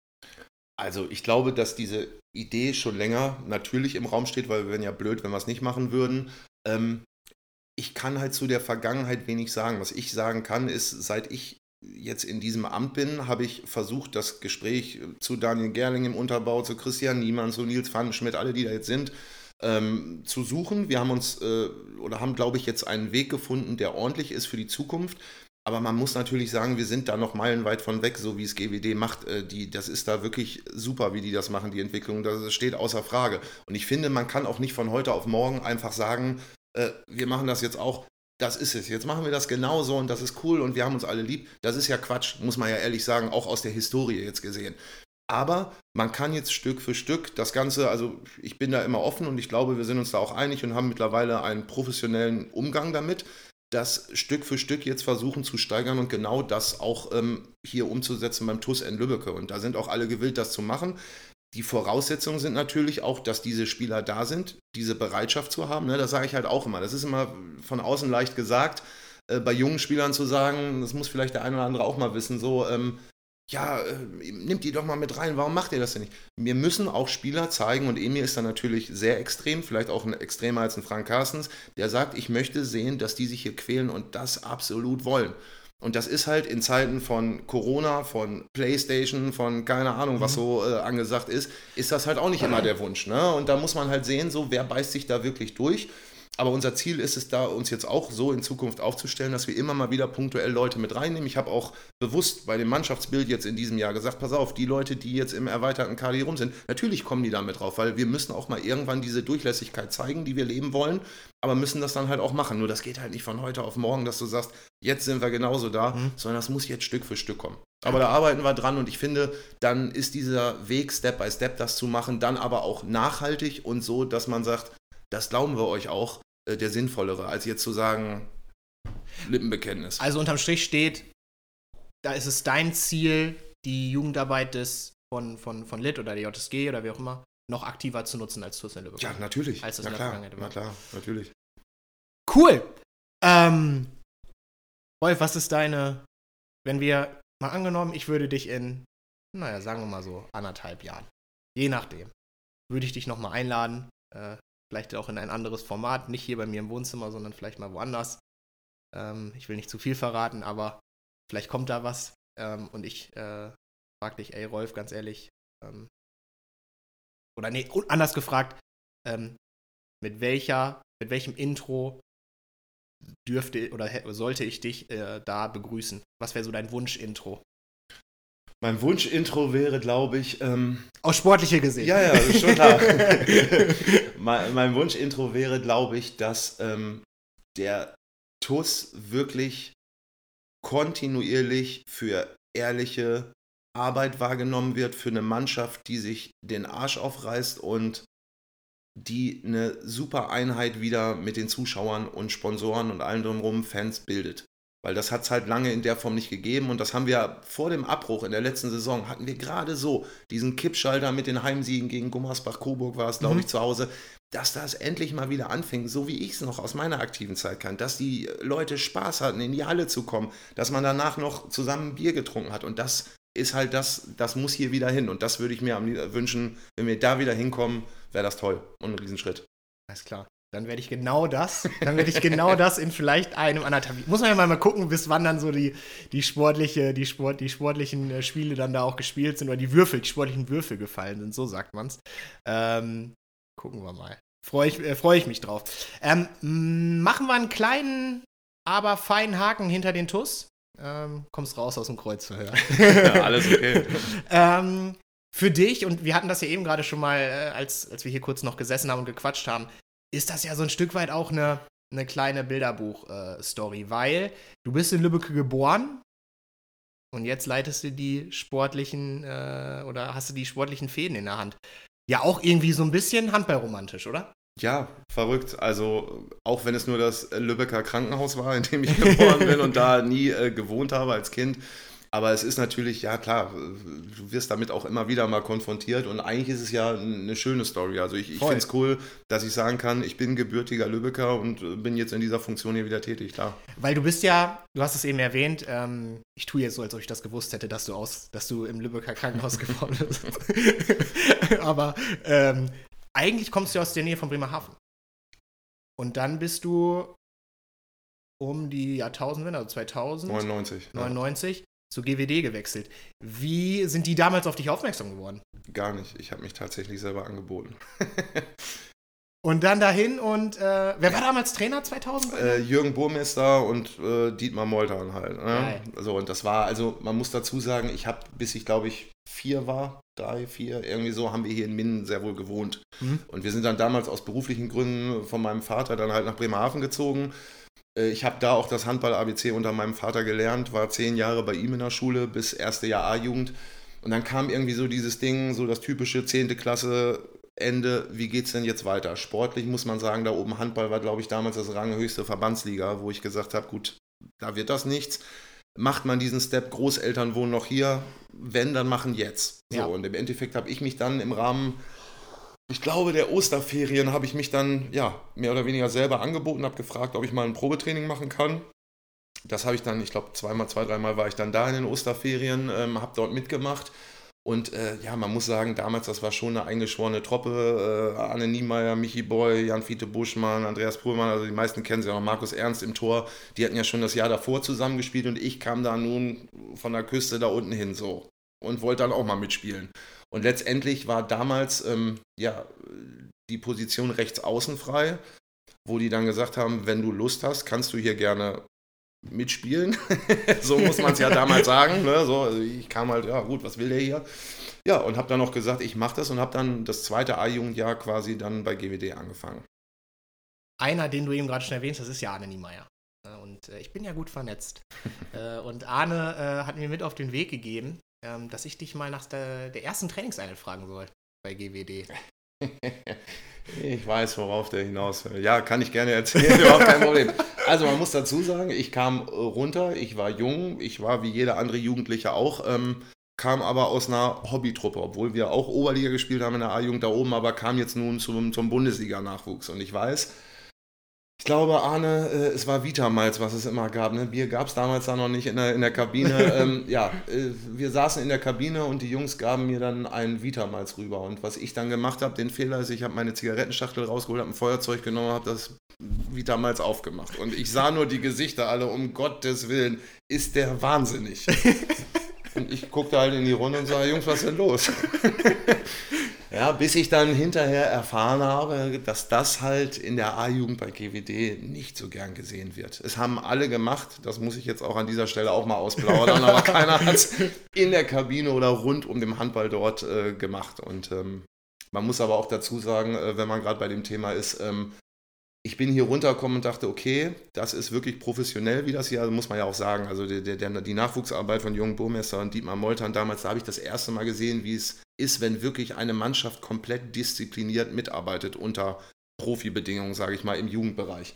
B: Also ich glaube, dass diese Idee schon länger natürlich im Raum steht, weil wir wären ja blöd, wenn wir es nicht machen würden. Ähm, ich kann halt zu der Vergangenheit wenig sagen. Was ich sagen kann, ist, seit ich jetzt in diesem Amt bin, habe ich versucht, das Gespräch zu Daniel Gerling im Unterbau, zu Christian Niemann, zu Nils Pfannenschmidt, alle, die da jetzt sind, ähm, zu suchen. Wir haben uns äh, oder haben, glaube ich, jetzt einen Weg gefunden, der ordentlich ist für die Zukunft. Aber man muss natürlich sagen, wir sind da noch meilenweit von weg, so wie es GWD macht. Äh, die, das ist da wirklich super, wie die das machen, die Entwicklung. Das steht außer Frage. Und ich finde, man kann auch nicht von heute auf morgen einfach sagen, äh, wir machen das jetzt auch, das ist es. Jetzt machen wir das genauso und das ist cool und wir haben uns alle lieb. Das ist ja Quatsch, muss man ja ehrlich sagen, auch aus der Historie jetzt gesehen. Aber man kann jetzt Stück für Stück das Ganze, also ich bin da immer offen und ich glaube, wir sind uns da auch einig und haben mittlerweile einen professionellen Umgang damit, das Stück für Stück jetzt versuchen zu steigern und genau das auch ähm, hier umzusetzen beim TUS in Lübbecke. Und da sind auch alle gewillt, das zu machen. Die Voraussetzungen sind natürlich auch, dass diese Spieler da sind, diese Bereitschaft zu haben. Ne? Das sage ich halt auch immer. Das ist immer von außen leicht gesagt, äh, bei jungen Spielern zu sagen, das muss vielleicht der eine oder andere auch mal wissen, so, ähm, ja, äh, nimmt die doch mal mit rein, warum macht ihr das denn nicht? Wir müssen auch Spieler zeigen, und Emil ist da natürlich sehr extrem, vielleicht auch ein extremer als ein Frank Carstens, der sagt, ich möchte sehen, dass die sich hier quälen und das absolut wollen. Und das ist halt in Zeiten von Corona, von PlayStation, von keine Ahnung, was mhm. so äh, angesagt ist, ist das halt auch nicht immer der Wunsch. Ne? Und da muss man halt sehen, so wer beißt sich da wirklich durch. Aber unser Ziel ist es da, uns jetzt auch so in Zukunft aufzustellen, dass wir immer mal wieder punktuell Leute mit reinnehmen. Ich habe auch bewusst bei dem Mannschaftsbild jetzt in diesem Jahr gesagt, pass auf, die Leute, die jetzt im erweiterten KD rum sind, natürlich kommen die da mit drauf, weil wir müssen auch mal irgendwann diese Durchlässigkeit zeigen, die wir leben wollen, aber müssen das dann halt auch machen. Nur das geht halt nicht von heute auf morgen, dass du sagst, jetzt sind wir genauso da, mhm. sondern das muss jetzt Stück für Stück kommen. Aber da arbeiten wir dran und ich finde, dann ist dieser Weg, Step by Step das zu machen, dann aber auch nachhaltig und so, dass man sagt, das glauben wir euch auch, äh, der sinnvollere, als jetzt zu sagen, Lippenbekenntnis.
A: Also unterm Strich steht, da ist es dein Ziel, die Jugendarbeit des von, von, von Lit oder der JSG oder wie auch immer noch aktiver zu nutzen als TuS in Lübeck.
B: Ja, natürlich.
A: Als das
B: na
A: in der
B: klar,
A: Vergangenheit war.
B: na klar, natürlich.
A: Cool. Ähm, Wolf, was ist deine, wenn wir mal angenommen, ich würde dich in, naja, sagen wir mal so anderthalb Jahren, je nachdem, würde ich dich nochmal einladen, äh, vielleicht auch in ein anderes Format, nicht hier bei mir im Wohnzimmer, sondern vielleicht mal woanders. Ähm, ich will nicht zu viel verraten, aber vielleicht kommt da was ähm, und ich äh, frage dich, ey Rolf, ganz ehrlich, ähm, oder nee, anders gefragt, ähm, mit welcher, mit welchem Intro dürfte oder sollte ich dich äh, da begrüßen? Was wäre so dein Wunsch-Intro?
B: Mein Wunsch-Intro wäre, glaube ich, ähm,
A: Aus sportlicher gesehen.
B: Ja, ja, ist schon klar. [LAUGHS] mein mein Wunsch-Intro wäre, glaube ich, dass ähm, der TUS wirklich kontinuierlich für ehrliche Arbeit wahrgenommen wird, für eine Mannschaft, die sich den Arsch aufreißt und die eine super Einheit wieder mit den Zuschauern und Sponsoren und allen drumherum Fans bildet. Weil das hat es halt lange in der Form nicht gegeben und das haben wir vor dem Abbruch in der letzten Saison, hatten wir gerade so diesen Kippschalter mit den Heimsiegen gegen Gummersbach-Coburg war es, glaube
A: Mhm.
B: ich, zu Hause, dass das endlich mal wieder anfing, so wie ich es noch aus meiner aktiven Zeit kann, dass die Leute Spaß hatten, in die Halle zu kommen, dass man danach noch zusammen Bier getrunken hat und das ist halt das, das muss hier wieder hin und das würde ich mir wünschen, wenn wir da wieder hinkommen, wäre das toll und ein Riesenschritt.
A: Alles klar. Dann werde ich genau das, dann werde ich genau das in vielleicht einem anderthalb. Muss man ja mal, mal gucken, bis wann dann so die, die sportliche, die Sport, die sportlichen äh, Spiele dann da auch gespielt sind oder die Würfel, die sportlichen Würfel gefallen sind, so sagt man's. Ähm, gucken wir mal. Freue ich, äh, freu ich mich drauf. Ähm, machen wir einen kleinen, aber feinen Haken hinter den Tuss. Ähm, kommst raus aus dem Kreuzverhör.
B: Ja, alles okay. [LAUGHS]
A: ähm, für dich, und wir hatten das ja eben gerade schon mal, äh, als, als wir hier kurz noch gesessen haben und gequatscht haben, ist das ja so ein Stück weit auch eine, eine kleine Bilderbuch-Story, weil du bist in Lübeck geboren und jetzt leitest du die sportlichen äh, oder hast du die sportlichen Fäden in der Hand. Ja, auch irgendwie so ein bisschen handballromantisch, oder?
B: Ja, verrückt. Also, auch wenn es nur das Lübecker Krankenhaus war, in dem ich [LAUGHS] geboren bin und da nie äh, gewohnt habe als Kind. Aber es ist natürlich, ja klar, du wirst damit auch immer wieder mal konfrontiert und eigentlich ist es ja eine schöne Story. Also ich, ich finde es cool, dass ich sagen kann, ich bin gebürtiger Lübecker und äh, bin jetzt in dieser Funktion hier wieder tätig, klar.
A: Weil du bist ja, du hast es eben erwähnt, ähm, ich tue jetzt so, als ob ich das gewusst hätte, dass du aus, dass du im Lübecker Krankenhaus [LAUGHS] geboren bist. [LAUGHS] Aber ähm, eigentlich kommst du aus der Nähe von Bremerhaven. Und dann bist du um die Jahrtausendwende, also 2000,
B: 99. ja.
A: 99, zu GWD gewechselt. Wie sind die damals auf dich aufmerksam geworden?
B: Gar nicht. Ich habe mich tatsächlich selber angeboten. [LAUGHS]
A: Und dann dahin und äh, wer war damals Trainer 2000?
B: Äh, Jürgen Burmester und äh, Dietmar Moltern halt. Ne? So, und das war, also man muss dazu sagen, ich habe, bis ich glaube ich vier war, drei, vier, irgendwie so, haben wir hier in Minden sehr wohl gewohnt.
A: Mhm.
B: Und wir sind dann damals aus beruflichen Gründen von meinem Vater dann halt nach Bremerhaven gezogen. Äh, Ich habe da auch das Handball-ABC unter meinem Vater gelernt, war zehn Jahre bei ihm in der Schule bis erste Jahr A-Jugend. Und dann kam irgendwie so dieses Ding, so das typische 10. Klasse Ende, wie geht's denn jetzt weiter? Sportlich muss man sagen, da oben Handball war, glaube ich, damals das ranghöchste Verbandsliga, wo ich gesagt habe, gut, da wird das nichts. Macht man diesen Step, Großeltern wohnen noch hier, wenn, dann machen jetzt. So,
A: Ja.
B: und im Endeffekt habe ich mich dann im Rahmen, ich glaube, der Osterferien habe ich mich dann, ja, mehr oder weniger selber angeboten, habe gefragt, ob ich mal ein Probetraining machen kann. Das habe ich dann, ich glaube, zweimal, zwei, dreimal war ich dann da in den Osterferien, ähm, habe dort mitgemacht. Und äh, ja, man muss sagen, damals, das war schon eine eingeschworene Truppe. Äh, Anne Niemeyer, Michi Boy, Jan-Fiete Buschmann, Andreas Pohlmann, also die meisten kennen sie auch Markus Ernst im Tor. Die hatten ja schon das Jahr davor zusammengespielt und ich kam da nun von der Küste da unten hin so und wollte dann auch mal mitspielen. Und letztendlich war damals ähm, ja, die Position rechts außen frei, wo die dann gesagt haben, wenn du Lust hast, kannst du hier gerne mitspielen. [LAUGHS] so muss man es ja [LAUGHS] damals sagen. Ne? So, also ich kam halt, ja gut, was will der hier? Ja, und habe dann noch gesagt, ich mache das und habe dann das zweite A-Jugendjahr quasi dann bei GWD angefangen.
A: Einer, den du eben gerade schon erwähnt hast, ist ja Arne Niemeyer. Und äh, ich bin ja gut vernetzt. [LAUGHS] äh, und Arne äh, hat mir mit auf den Weg gegeben, ähm, dass ich dich mal nach der, der ersten Trainingseinheit fragen soll bei GWD. [LAUGHS]
B: Ich weiß, worauf der hinaus will. Ja, kann ich gerne erzählen, [LAUGHS] überhaupt kein Problem. Also man muss dazu sagen, ich kam äh, runter, ich war jung, ich war wie jeder andere Jugendliche auch, ähm, kam aber aus einer Hobbytruppe, obwohl wir auch Oberliga gespielt haben in der A-Jugend da oben, aber kam jetzt nun zum, zum Bundesliga-Nachwuchs. Und ich weiß, ich glaube, Arne, äh, es war Vitamalz, was es immer gab. Ne? Bier gab es damals da noch nicht in der, in der Kabine. [LAUGHS] ähm, ja, äh, wir saßen in der Kabine und die Jungs gaben mir dann einen Vitamalz rüber. Und was ich dann gemacht habe, den Fehler ist, ich habe meine Zigarettenschachtel rausgeholt, habe ein Feuerzeug genommen, habe das Vitamalz aufgemacht. Und ich sah nur die Gesichter alle, um Gottes Willen, ist der wahnsinnig. [LAUGHS] und ich guckte halt in die Runde und sage, Jungs, was ist denn los? [LAUGHS] Ja, bis ich dann hinterher erfahren habe, dass das halt in der A-Jugend bei GWD nicht so gern gesehen wird. Es haben alle gemacht, das muss ich jetzt auch an dieser Stelle auch mal ausplaudern, aber [LAUGHS] keiner hat es in der Kabine oder rund um den Handball dort äh, gemacht. Und ähm, man muss aber auch dazu sagen, äh, wenn man gerade bei dem Thema ist, ähm, ich bin hier runtergekommen und dachte, okay, das ist wirklich professionell, wie das hier, also muss man ja auch sagen. Also der, der, die Nachwuchsarbeit von Jungen Burmester und Dietmar Moltern damals, da habe ich das erste Mal gesehen, wie es ist, wenn wirklich eine Mannschaft komplett diszipliniert mitarbeitet unter Profibedingungen, sage ich mal, im Jugendbereich.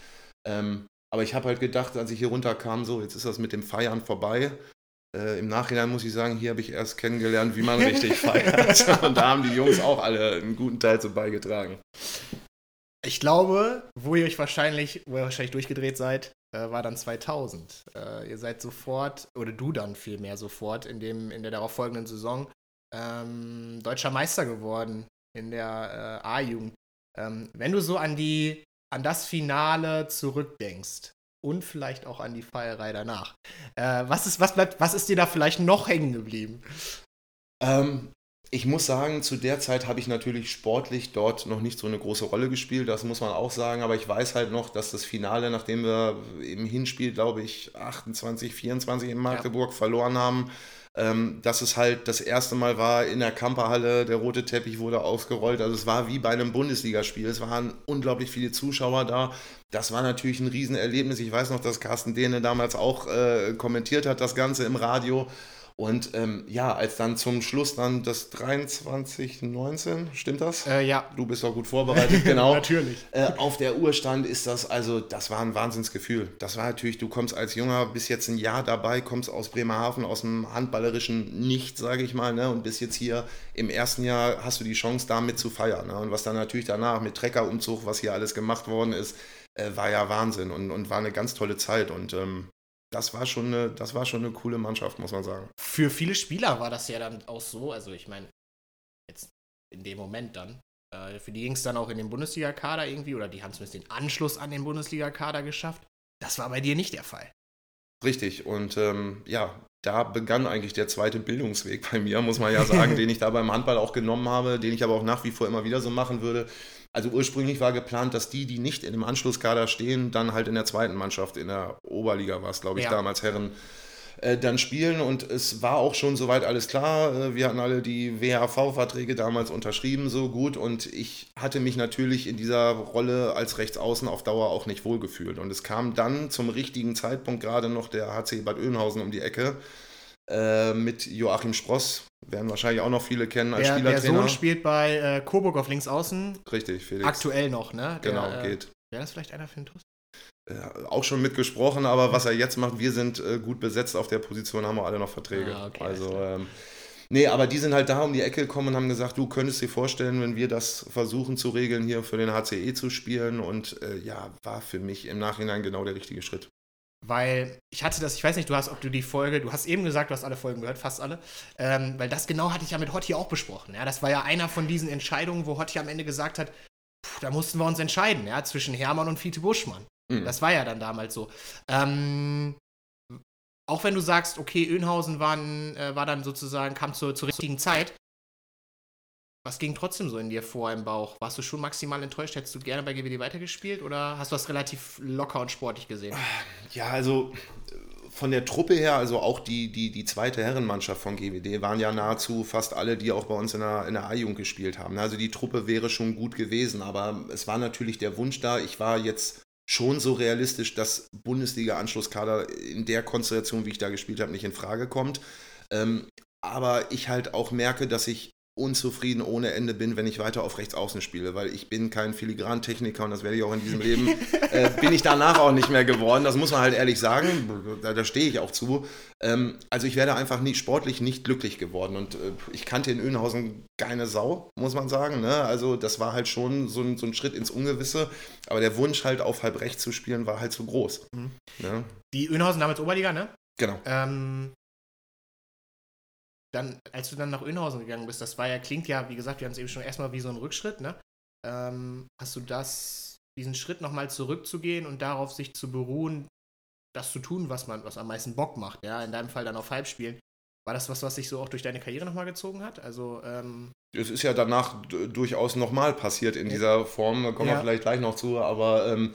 B: Ähm, aber ich habe halt gedacht, als ich hier runterkam, so, jetzt ist das mit dem Feiern vorbei. Äh, Im Nachhinein muss ich sagen, hier habe ich erst kennengelernt, wie man richtig [LAUGHS] feiert. Und da haben die Jungs auch alle einen guten Teil zu beigetragen.
A: Ich glaube, wo ihr euch wahrscheinlich, wo ihr wahrscheinlich durchgedreht seid, äh, war dann 2000. Äh, ihr seid sofort, oder du dann vielmehr sofort, in, dem, in der darauffolgenden Saison ähm, deutscher Meister geworden in der äh, A-Jugend. Ähm, wenn du so an die, an das Finale zurückdenkst und vielleicht auch an die Feierei danach, äh, was ist, was bleibt, was ist dir da vielleicht noch hängen geblieben?
B: Ähm, ich muss sagen, zu der Zeit habe ich natürlich sportlich dort noch nicht so eine große Rolle gespielt, das muss man auch sagen, aber ich weiß halt noch, dass das Finale, nachdem wir im Hinspiel, glaube ich, 28, 24 in Magdeburg ja. verloren haben, ähm, dass es halt das erste Mal war in der Kamperhalle, der rote Teppich wurde ausgerollt, also es war wie bei einem Bundesligaspiel, es waren unglaublich viele Zuschauer da, das war natürlich ein Riesenerlebnis, ich weiß noch, dass Carsten Dehne damals auch äh, kommentiert hat, das Ganze im Radio, und ähm, ja, als dann zum Schluss dann das 2319, stimmt das?
A: Äh, ja.
B: Du bist auch gut vorbereitet, [LAUGHS] genau.
A: natürlich.
B: Äh, auf der Uhr stand, ist das, also das war ein Wahnsinnsgefühl. Das war natürlich, du kommst als Junger bis jetzt ein Jahr dabei, kommst aus Bremerhaven, aus dem handballerischen Nicht, sage ich mal, ne, und bis jetzt hier im ersten Jahr hast du die Chance, damit zu feiern. Ne? Und was dann natürlich danach mit Treckerumzug, was hier alles gemacht worden ist, äh, war ja Wahnsinn und, und war eine ganz tolle Zeit. Und ähm, das war schon eine, das war schon eine coole Mannschaft, muss man sagen.
A: Für viele Spieler war das ja dann auch so, also ich meine, jetzt in dem Moment dann. Äh, für die ging es dann auch in den Bundesliga-Kader irgendwie, oder die haben zumindest den Anschluss an den Bundesliga-Kader geschafft. Das war bei dir nicht der Fall.
B: Richtig, und ähm, ja, da begann eigentlich der zweite Bildungsweg bei mir, muss man ja sagen, [LAUGHS] den ich da beim Handball auch genommen habe, den ich aber auch nach wie vor immer wieder so machen würde. Also ursprünglich war geplant, dass die, die nicht in dem Anschlusskader stehen, dann halt in der zweiten Mannschaft, in der Oberliga war es, glaube ich, ja. damals Herren, äh, dann spielen. Und es war auch schon soweit alles klar. Äh, wir hatten alle die WHV-Verträge damals unterschrieben, so gut. Und ich hatte mich natürlich in dieser Rolle als Rechtsaußen auf Dauer auch nicht wohlgefühlt. Und es kam dann zum richtigen Zeitpunkt gerade noch der HC Bad Oeynhausen um die Ecke äh, mit Joachim Spross, werden wahrscheinlich auch noch viele kennen als
A: der,
B: Spielertrainer.
A: Der Sohn spielt bei äh, Coburg auf links außen.
B: Richtig,
A: Felix. Aktuell noch, ne?
B: Der, genau, äh, geht.
A: Wäre das vielleicht einer für den TUS?
B: Äh, auch schon mitgesprochen, aber was er jetzt macht, wir sind äh, gut besetzt auf der Position, haben wir alle noch Verträge. Ah, okay, also, ähm, nee, aber die sind halt da um die Ecke gekommen und haben gesagt, du könntest dir vorstellen, wenn wir das versuchen zu regeln, hier für den HCE zu spielen. Und äh, ja, war für mich im Nachhinein genau der richtige Schritt
A: weil ich hatte das, ich weiß nicht, du hast, ob du die Folge, du hast eben gesagt, du hast alle Folgen gehört, fast alle, ähm, weil das genau hatte ich ja mit Hotti auch besprochen. Ja, das war ja einer von diesen Entscheidungen, wo Hotti am Ende gesagt hat, pff, da mussten wir uns entscheiden, ja, zwischen Hermann und Fiete Buschmann. Mhm. Das war ja dann damals so. Ähm, auch wenn du sagst, okay, Önhausen waren, äh, war dann sozusagen, kam zur, zur richtigen Zeit, was ging trotzdem so in dir vor im Bauch? Warst du schon maximal enttäuscht? Hättest du gerne bei GWD weitergespielt oder hast du das relativ locker und sportlich gesehen?
B: Ja, also von der Truppe her, also auch die, die, die zweite Herrenmannschaft von GWD, waren ja nahezu fast alle, die auch bei uns in der, in der A-Jugend gespielt haben. Also die Truppe wäre schon gut gewesen, aber es war natürlich der Wunsch da. Ich war jetzt schon so realistisch, dass Bundesliga-Anschlusskader in der Konstellation, wie ich da gespielt habe, nicht in Frage kommt. Ähm, aber ich halt auch merke, dass ich unzufrieden ohne Ende bin, wenn ich weiter auf rechts außen spiele, weil ich bin kein Filigrantechniker und das werde ich auch in diesem Leben, [LAUGHS] äh, bin ich danach auch nicht mehr geworden, das muss man halt ehrlich sagen, da, da stehe ich auch zu. Ähm, also ich werde einfach nicht sportlich nicht glücklich geworden und äh, ich kannte in Önhausen keine Sau, muss man sagen, ne? also das war halt schon so ein, so ein, Schritt ins Ungewisse, aber der Wunsch halt auf halb rechts zu spielen war halt zu groß. Mhm.
A: Ne? Die Önhausen damals Oberliga, ne?
B: Genau.
A: Ähm, dann, als du dann nach Önhausen gegangen bist, das war ja, klingt ja, wie gesagt, wir haben es eben schon erstmal wie so ein Rückschritt, ne? Ähm, hast du das, diesen Schritt nochmal zurückzugehen und darauf sich zu beruhen, das zu tun, was man, was am meisten Bock macht, ja, in deinem Fall dann auf Halbspielen. War das was, was sich so auch durch deine Karriere nochmal gezogen hat? Also, ähm
B: es ist ja danach durchaus nochmal passiert in dieser Form, da kommen ja. wir vielleicht gleich noch zu, aber ähm,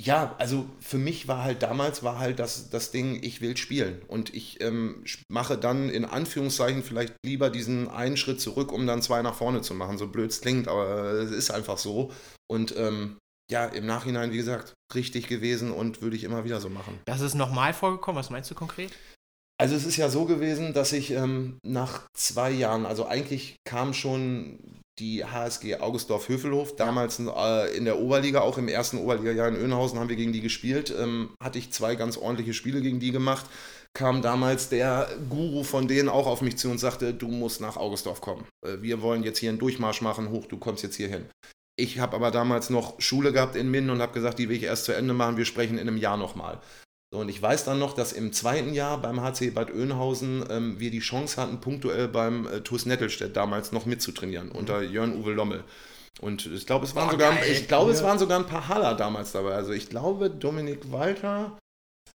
B: ja, also für mich war halt damals war halt das, das Ding, ich will spielen. Und ich ähm, mache dann in Anführungszeichen vielleicht lieber diesen einen Schritt zurück, um dann zwei nach vorne zu machen. So blöd es klingt, aber es ist einfach so. Und ähm, ja, im Nachhinein, wie gesagt, richtig gewesen und würde ich immer wieder so machen.
A: Das ist nochmal vorgekommen, was meinst du konkret?
B: Also es ist ja so gewesen, dass ich ähm, nach zwei Jahren, also eigentlich kam schon die HSG Augustdorf-Hövelhof, damals äh, in der Oberliga, auch im ersten Oberliga-Jahr in Önhausen haben wir gegen die gespielt, ähm, hatte ich zwei ganz ordentliche Spiele gegen die gemacht, kam damals der Guru von denen auch auf mich zu und sagte, du musst nach Augustdorf kommen. Äh, wir wollen jetzt hier einen Durchmarsch machen, hoch, du kommst jetzt hier hin. Ich habe aber damals noch Schule gehabt in Minden und habe gesagt, die will ich erst zu Ende machen, wir sprechen in einem Jahr nochmal. So, und ich weiß dann noch, dass im zweiten Jahr beim HC Bad Oeynhausen ähm, wir die Chance hatten, punktuell beim äh, TuS Nettelstedt damals noch mitzutrainieren, mhm. unter Jörn-Uwe Lommel. Und ich glaube, es, waren sogar, ich glaube, ja. es waren sogar ein paar Haller damals dabei. Also ich glaube, Dominik Walter,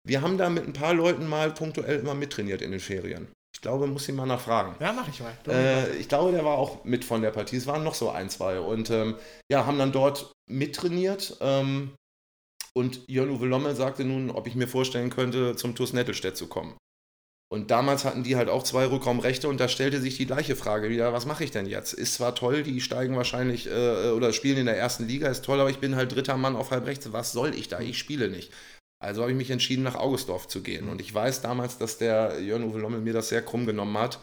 B: wir haben da mit ein paar Leuten mal punktuell immer mittrainiert in den Ferien. Ich glaube, muss ihn mal nachfragen.
A: Ja, mach ich mal.
B: Äh, ich glaube, der war auch mit von der Partie. Es waren noch so ein, zwei. Und ähm, ja, haben dann dort mittrainiert. Ähm, und Jörn-Uwe Lommel sagte nun, ob ich mir vorstellen könnte, zum TuS Nettelstedt zu kommen. Und damals hatten die halt auch zwei Rückraumrechte und da stellte sich die gleiche Frage wieder, was mache ich denn jetzt? Ist zwar toll, die steigen wahrscheinlich äh, oder spielen in der ersten Liga, ist toll, aber ich bin halt dritter Mann auf halb rechts. Was soll ich da? Ich spiele nicht. Also habe ich mich entschieden, nach Augustdorf zu gehen. Und ich weiß damals, dass der Jörn-Uwe Lommel mir das sehr krumm genommen hat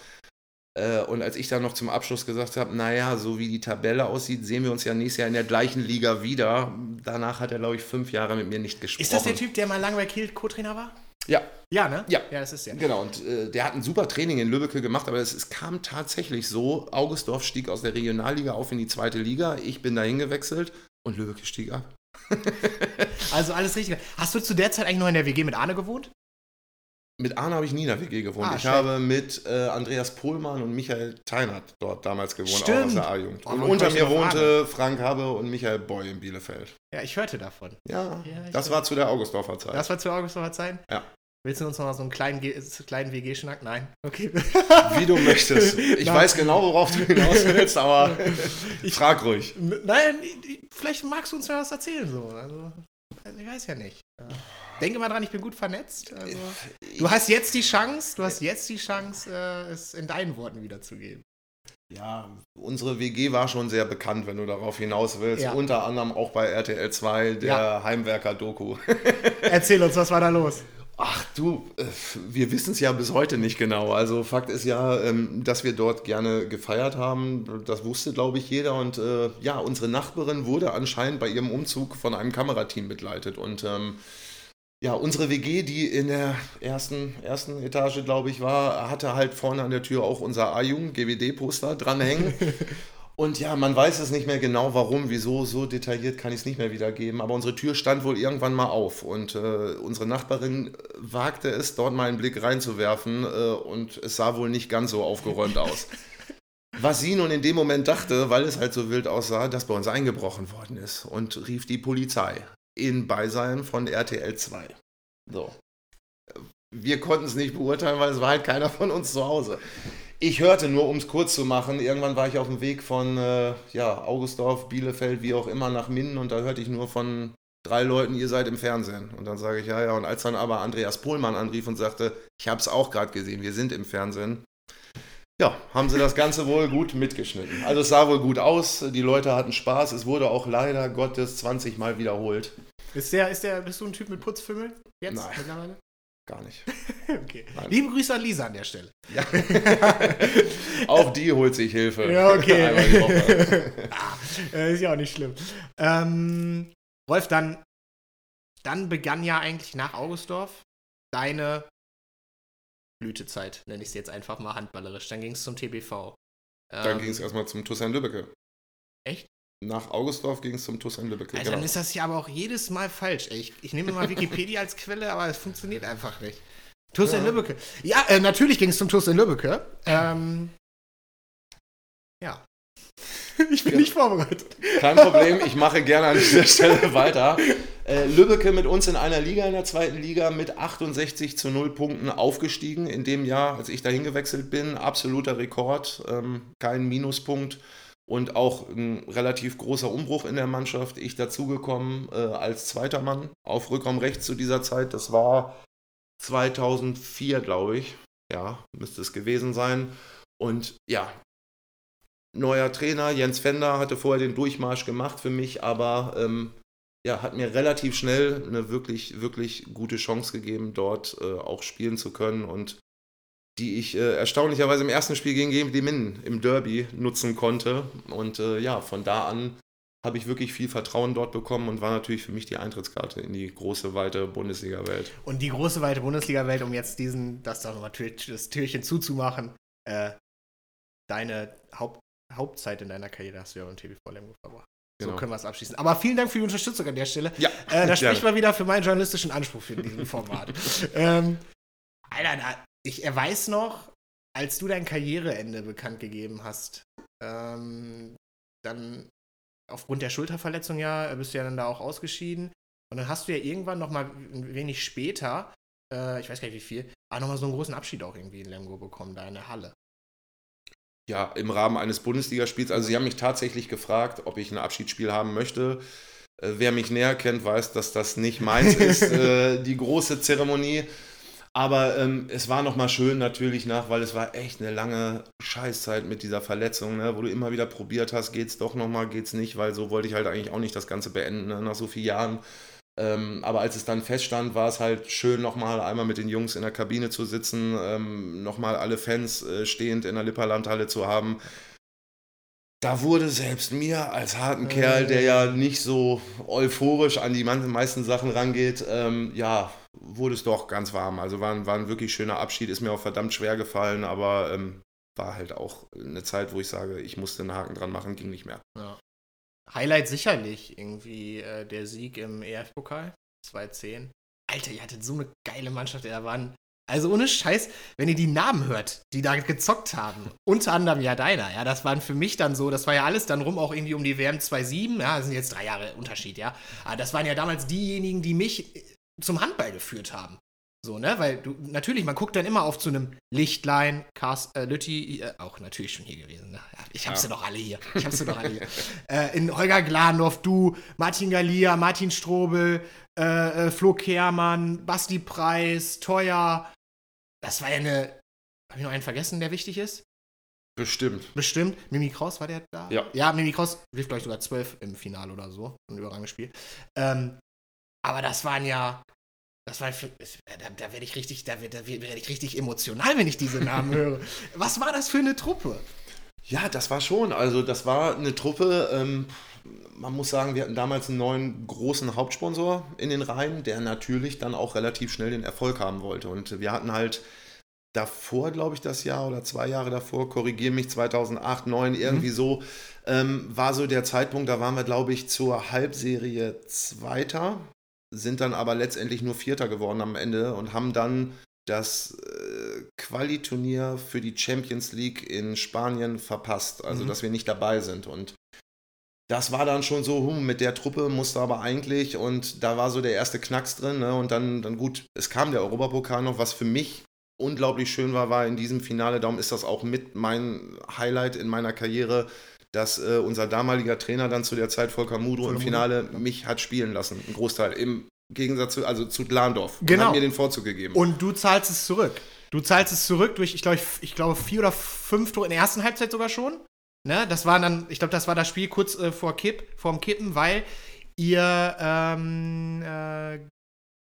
B: und als ich dann noch zum Abschluss gesagt habe, naja, so wie die Tabelle aussieht, sehen wir uns ja nächstes Jahr in der gleichen Liga wieder. Danach hat er, glaube ich, fünf Jahre mit mir nicht gesprochen.
A: Ist das der Typ, der mal lange bei Kiel Co-Trainer war?
B: Ja.
A: Ja, ne?
B: Ja.
A: Ja, das ist ja.
B: Genau, und äh, der hat ein super Training in Lübbecke gemacht, aber es, es, kam tatsächlich so, Augustdorf stieg aus der Regionalliga auf in die zweite Liga, ich bin dahin gewechselt und Lübbecke stieg ab. [LAUGHS]
A: also alles richtig. Hast du zu der Zeit eigentlich noch in der WG mit Arne gewohnt?
B: Mit Arne habe ich nie in der WG gewohnt. Ah, ich schön. habe mit äh, Andreas Pohlmann und Michael Teinert dort damals gewohnt,
A: Stimmt. auch
B: aus der A-Jugend. Und unter mir wohnte Frank Habe und Michael Boy in Bielefeld.
A: Ja, ich hörte davon.
B: Ja, ja das war zu der Augustdorfer Zeit.
A: Das war zu der Augustdorfer Zeit?
B: Ja.
A: Willst du uns noch mal so einen kleinen, kleinen WG-Schnack? Nein. Okay.
B: Wie du möchtest. Ich [LAUGHS] Nein. weiß genau, worauf du hinaus willst, aber [LAUGHS] ich, frag ruhig.
A: Nein, vielleicht magst du uns ja was erzählen. So. Also, ich weiß ja nicht. Denke mal dran, ich bin gut vernetzt. Also, du hast jetzt die Chance, du hast jetzt die Chance, äh, es in deinen Worten wiederzugeben.
B: Ja, unsere WG war schon sehr bekannt, wenn du darauf hinaus willst. Ja. Unter anderem auch bei RTL 2, der ja. Heimwerker-Doku. [LAUGHS]
A: Erzähl uns, was war da los?
B: Ach du, äh, wir wissen es ja bis heute nicht genau. Also Fakt ist ja, ähm, dass wir dort gerne gefeiert haben. Das wusste, glaube ich, jeder. Und äh, ja, unsere Nachbarin wurde anscheinend bei ihrem Umzug von einem Kamerateam begleitet. Und ähm, ja, unsere WG, die in der ersten, ersten Etage, glaube ich, war, hatte halt vorne an der Tür auch unser A-Jung GWD-Poster dranhängen. [LAUGHS] Und ja, man weiß es nicht mehr genau, warum, wieso, so detailliert kann ich es nicht mehr wiedergeben. Aber unsere Tür stand wohl irgendwann mal auf und äh, unsere Nachbarin wagte es, dort mal einen Blick reinzuwerfen äh, und es sah wohl nicht ganz so aufgeräumt aus. [LAUGHS] Was sie nun in dem Moment dachte, weil es halt so wild aussah, dass bei uns eingebrochen worden ist und rief die Polizei in Beisein von RTL 2. So. Wir konnten es nicht beurteilen, weil es war halt keiner von uns zu Hause. Ich hörte nur, um es kurz zu machen, irgendwann war ich auf dem Weg von äh, ja, Augustdorf, Bielefeld, wie auch immer, nach Minden und da hörte ich nur von drei Leuten, ihr seid im Fernsehen. Und dann sage ich, ja, ja. Und als dann aber Andreas Pohlmann anrief und sagte, ich habe es auch gerade gesehen, wir sind im Fernsehen, Ja, haben sie das Ganze wohl gut mitgeschnitten. Also es sah wohl gut aus, die Leute hatten Spaß, es wurde auch leider Gottes 20 Mal wiederholt.
A: Ist der, ist der, bist du ein Typ mit Putzfimmel? Jetzt
B: Nein.
A: mittlerweile?
B: Gar nicht.
A: okay.
B: Nein.
A: Liebe Grüße an Lisa an der Stelle.
B: Ja. [LAUGHS] auch die holt sich Hilfe.
A: Ja, okay. [LAUGHS] Ah, äh, ist ja auch nicht schlimm. Ähm, Wolf, dann, dann begann ja eigentlich nach Augustdorf deine Blütezeit, nenne ich es jetzt einfach mal handballerisch. Dann ging es zum TBV.
B: Dann
A: Ähm,
B: ging es erstmal zum Tussan Lübbecke.
A: Echt?
B: Nach Augustdorf ging es zum Tussan Lübbecke.
A: Also dann ist das ja aber auch jedes Mal falsch. Ey, Ich, ich nehme mal Wikipedia als Quelle, aber es funktioniert einfach nicht. TuS in
B: Ja.
A: Lübbecke. Ja, äh, natürlich ging es zum TuS in Lübbecke. Ähm, ja. [LAUGHS] ich bin
B: Ja.
A: nicht vorbereitet.
B: Kein Problem, ich mache gerne an dieser Stelle weiter. Äh, Lübbecke mit uns in einer Liga, in der zweiten Liga, mit 68 zu 0 Punkten aufgestiegen in dem Jahr, als ich dahin gewechselt bin. Absoluter Rekord, ähm, kein Minuspunkt und auch ein relativ großer Umbruch in der Mannschaft. Ich dazugekommen äh, als zweiter Mann auf Rückraum rechts zu dieser Zeit. Das war 2004, glaube ich. Ja, müsste es gewesen sein. Und ja, neuer Trainer, Jens Fender, hatte vorher den Durchmarsch gemacht für mich, aber ähm, ja, hat mir relativ schnell eine wirklich, wirklich gute Chance gegeben, dort äh, auch spielen zu können und die ich äh, erstaunlicherweise im ersten Spiel gegen GmbD Minden im Derby nutzen konnte. Und äh, ja, von da an habe ich wirklich viel Vertrauen dort bekommen und war natürlich für mich die Eintrittskarte in die große, weite Bundesliga-Welt.
A: Und die große, weite Bundesliga-Welt, um jetzt diesen, das doch nochmal das Türchen zuzumachen, äh, deine Haupt, Hauptzeit in deiner Karriere hast du ja beim TBV Lemgo verbracht. So
B: Genau.
A: können wir es abschließen. Aber vielen Dank für die Unterstützung an der Stelle.
B: Ja,
A: Äh, da
B: gerne.
A: spricht mal wieder für meinen journalistischen Anspruch für diesen [LAUGHS] Format. ähm, Alter, da, ich er weiß noch, als du dein Karriereende bekannt gegeben hast, ähm, dann aufgrund der Schulterverletzung ja, bist du ja dann da auch ausgeschieden. Und dann hast du ja irgendwann noch mal ein wenig später, äh, ich weiß gar nicht wie viel, auch noch mal so einen großen Abschied auch irgendwie in Lemgo bekommen, da in der Halle.
B: Ja, im Rahmen eines Bundesligaspiels. Also sie haben mich tatsächlich gefragt, ob ich ein Abschiedsspiel haben möchte. Äh, wer mich näher kennt, weiß, dass das nicht meins [LAUGHS] ist, äh, die große Zeremonie. Aber ähm, es war nochmal schön natürlich nach, weil es war echt eine lange Scheißzeit mit dieser Verletzung, ne, wo du immer wieder probiert hast, geht's doch nochmal, geht's nicht, weil so wollte ich halt eigentlich auch nicht das Ganze beenden, ne, nach so vielen Jahren. Ähm, aber als es dann feststand, war es halt schön, nochmal einmal mit den Jungs in der Kabine zu sitzen, ähm, nochmal alle Fans äh, stehend in der Lipperlandhalle zu haben. Da wurde selbst mir als harten Kerl, der ja nicht so euphorisch an die meisten Sachen rangeht, ähm, ja, wurde es doch ganz warm. Also war, ein- war ein wirklich schöner Abschied, ist mir auch verdammt schwer gefallen, aber ähm, war halt auch eine Zeit, wo ich sage, ich musste einen Haken dran machen, ging nicht mehr.
A: Ja. Highlight sicherlich irgendwie äh, der Sieg im EF-Pokal 2-10. Alter, ihr hattet so eine geile Mannschaft, da waren. Also ohne Scheiß, wenn ihr die Namen hört, die da gezockt haben, [LAUGHS] unter anderem ja deiner, ja, das waren für mich dann so, das war ja alles dann rum auch irgendwie um die WM 2-7, ja, das sind jetzt drei Jahre Unterschied, ja. Aber das waren ja damals diejenigen, die mich äh, zum Handball geführt haben. So, ne? Weil du, natürlich, man guckt dann immer auf zu einem Lichtlein, Cars, äh, Lütti, äh, auch natürlich schon hier gewesen. Ne? Ja, ich hab
B: Ja.
A: sie doch alle hier. Ich hab sie doch alle hier. [LAUGHS] äh, in Holger Glandorf, du, Martin Galia, Martin Strobel, äh, äh, Flo Kehrmann, Basti Preis, Teuer. Das war ja eine. Hab ich noch einen vergessen, der wichtig ist?
B: Bestimmt.
A: Bestimmt. Mimi Kraus war der da?
B: Ja.
A: Ja, Mimi Kraus wirft, glaube ich, sogar zwölf im Finale oder so. Ein überragendes Spiel. Ähm, aber das waren ja. Das war für, es- da, da werde ich richtig, da werde da ich richtig emotional, wenn ich diese Namen höre. [LAUGHS] Was war das für eine Truppe?
B: Ja, das war schon. Also das war eine Truppe. Ähm, man muss sagen, wir hatten damals einen neuen großen Hauptsponsor in den Reihen, der natürlich dann auch relativ schnell den Erfolg haben wollte. Und wir hatten halt davor, glaube ich, das Jahr oder zwei Jahre davor, korrigiere mich, 2008, 2009, irgendwie so, ähm, war so der Zeitpunkt, da waren wir, glaube ich, zur Halbserie Zweiter, sind dann aber letztendlich nur Vierter geworden am Ende und haben dann das äh, Qualiturnier für die Champions League in Spanien verpasst, also
A: Mhm.
B: dass wir nicht dabei sind. Und das war dann schon so, hm, mit der Truppe musste aber eigentlich und da war so der erste Knacks drin. Ne? Und dann, dann gut, es kam der Europapokal noch, was für mich unglaublich schön war, war in diesem Finale, darum ist das auch mit mein Highlight in meiner Karriere, dass äh, unser damaliger Trainer dann zu der Zeit, Volker Mudo, im Finale mich hat spielen lassen, ein Großteil, im Gegensatz zu, also zu Glandorf. Und
A: Genau.
B: Hat mir den Vorzug gegeben.
A: Und du zahlst es zurück. Du zahlst es zurück durch, ich glaube, ich glaube vier oder fünf Tore in der ersten Halbzeit sogar schon. Ne? Das war dann, ich glaube, das war das Spiel kurz äh, vor Kipp, vorm Kippen, weil ihr ähm, äh,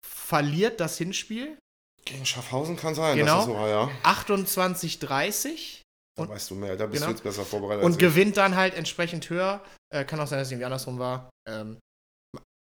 A: verliert das Hinspiel.
B: Gegen Schaffhausen kann sein,
A: Genau.
B: das ist so war, ja.
A: 28-30
B: Da
A: Und-
B: weißt du mehr, da bist
A: genau.
B: du jetzt besser vorbereitet.
A: und gewinnt dann halt entsprechend höher. Äh, kann auch sein, dass es irgendwie andersrum war. Ähm,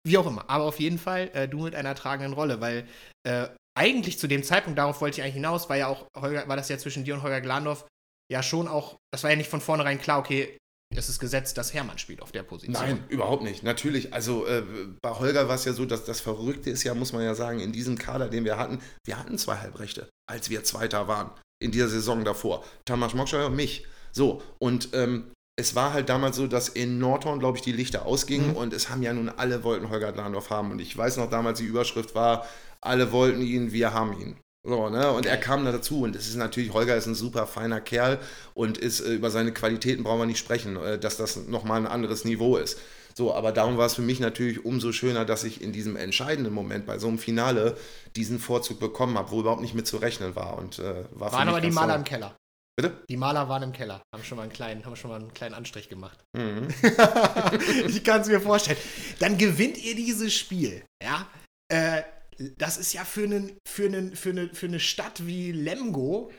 A: wie auch immer. Aber auf jeden Fall äh, du mit einer tragenden Rolle, weil äh, eigentlich zu dem Zeitpunkt, darauf wollte ich eigentlich hinaus, war ja auch, Holger, war das ja zwischen dir und Holger Glandorf ja schon auch, das war ja nicht von vornherein klar, okay, es ist gesetzt, dass Hermann spielt auf der Position.
B: Nein, überhaupt nicht. Natürlich, also äh, bei Holger war es ja so, dass das Verrückte ist ja, muss man ja sagen, in diesem Kader, den wir hatten, wir hatten zwei Halbrechte, als wir Zweiter waren in dieser Saison davor. Tamas Mokscher und mich. So, und ähm, es war halt damals so, dass in Nordhorn, glaube ich, die Lichter ausgingen
A: Mhm.
B: und es haben ja nun alle wollten Holger Glandorf haben. Und ich weiß noch damals, die Überschrift war, alle wollten ihn, wir haben ihn. So, ne? Und er kam da dazu und es ist natürlich, Holger ist ein super feiner Kerl und ist äh, über seine Qualitäten brauchen wir nicht sprechen, äh, dass das nochmal ein anderes Niveau ist. So, aber darum war es für mich natürlich umso schöner, dass ich in diesem entscheidenden Moment bei so einem Finale diesen Vorzug bekommen habe, wo überhaupt nicht mit zu rechnen war. Und, äh, war
A: Waren aber die Maler im Keller.
B: Bitte?
A: Die Maler waren im Keller. Haben schon mal einen kleinen, haben schon mal einen kleinen Anstrich gemacht.
B: Mhm. [LAUGHS]
A: ich kann es mir vorstellen. Dann gewinnt ihr dieses Spiel. Ja. Äh, das ist ja für, einen, für, einen, für, eine, für eine Stadt wie Lemgo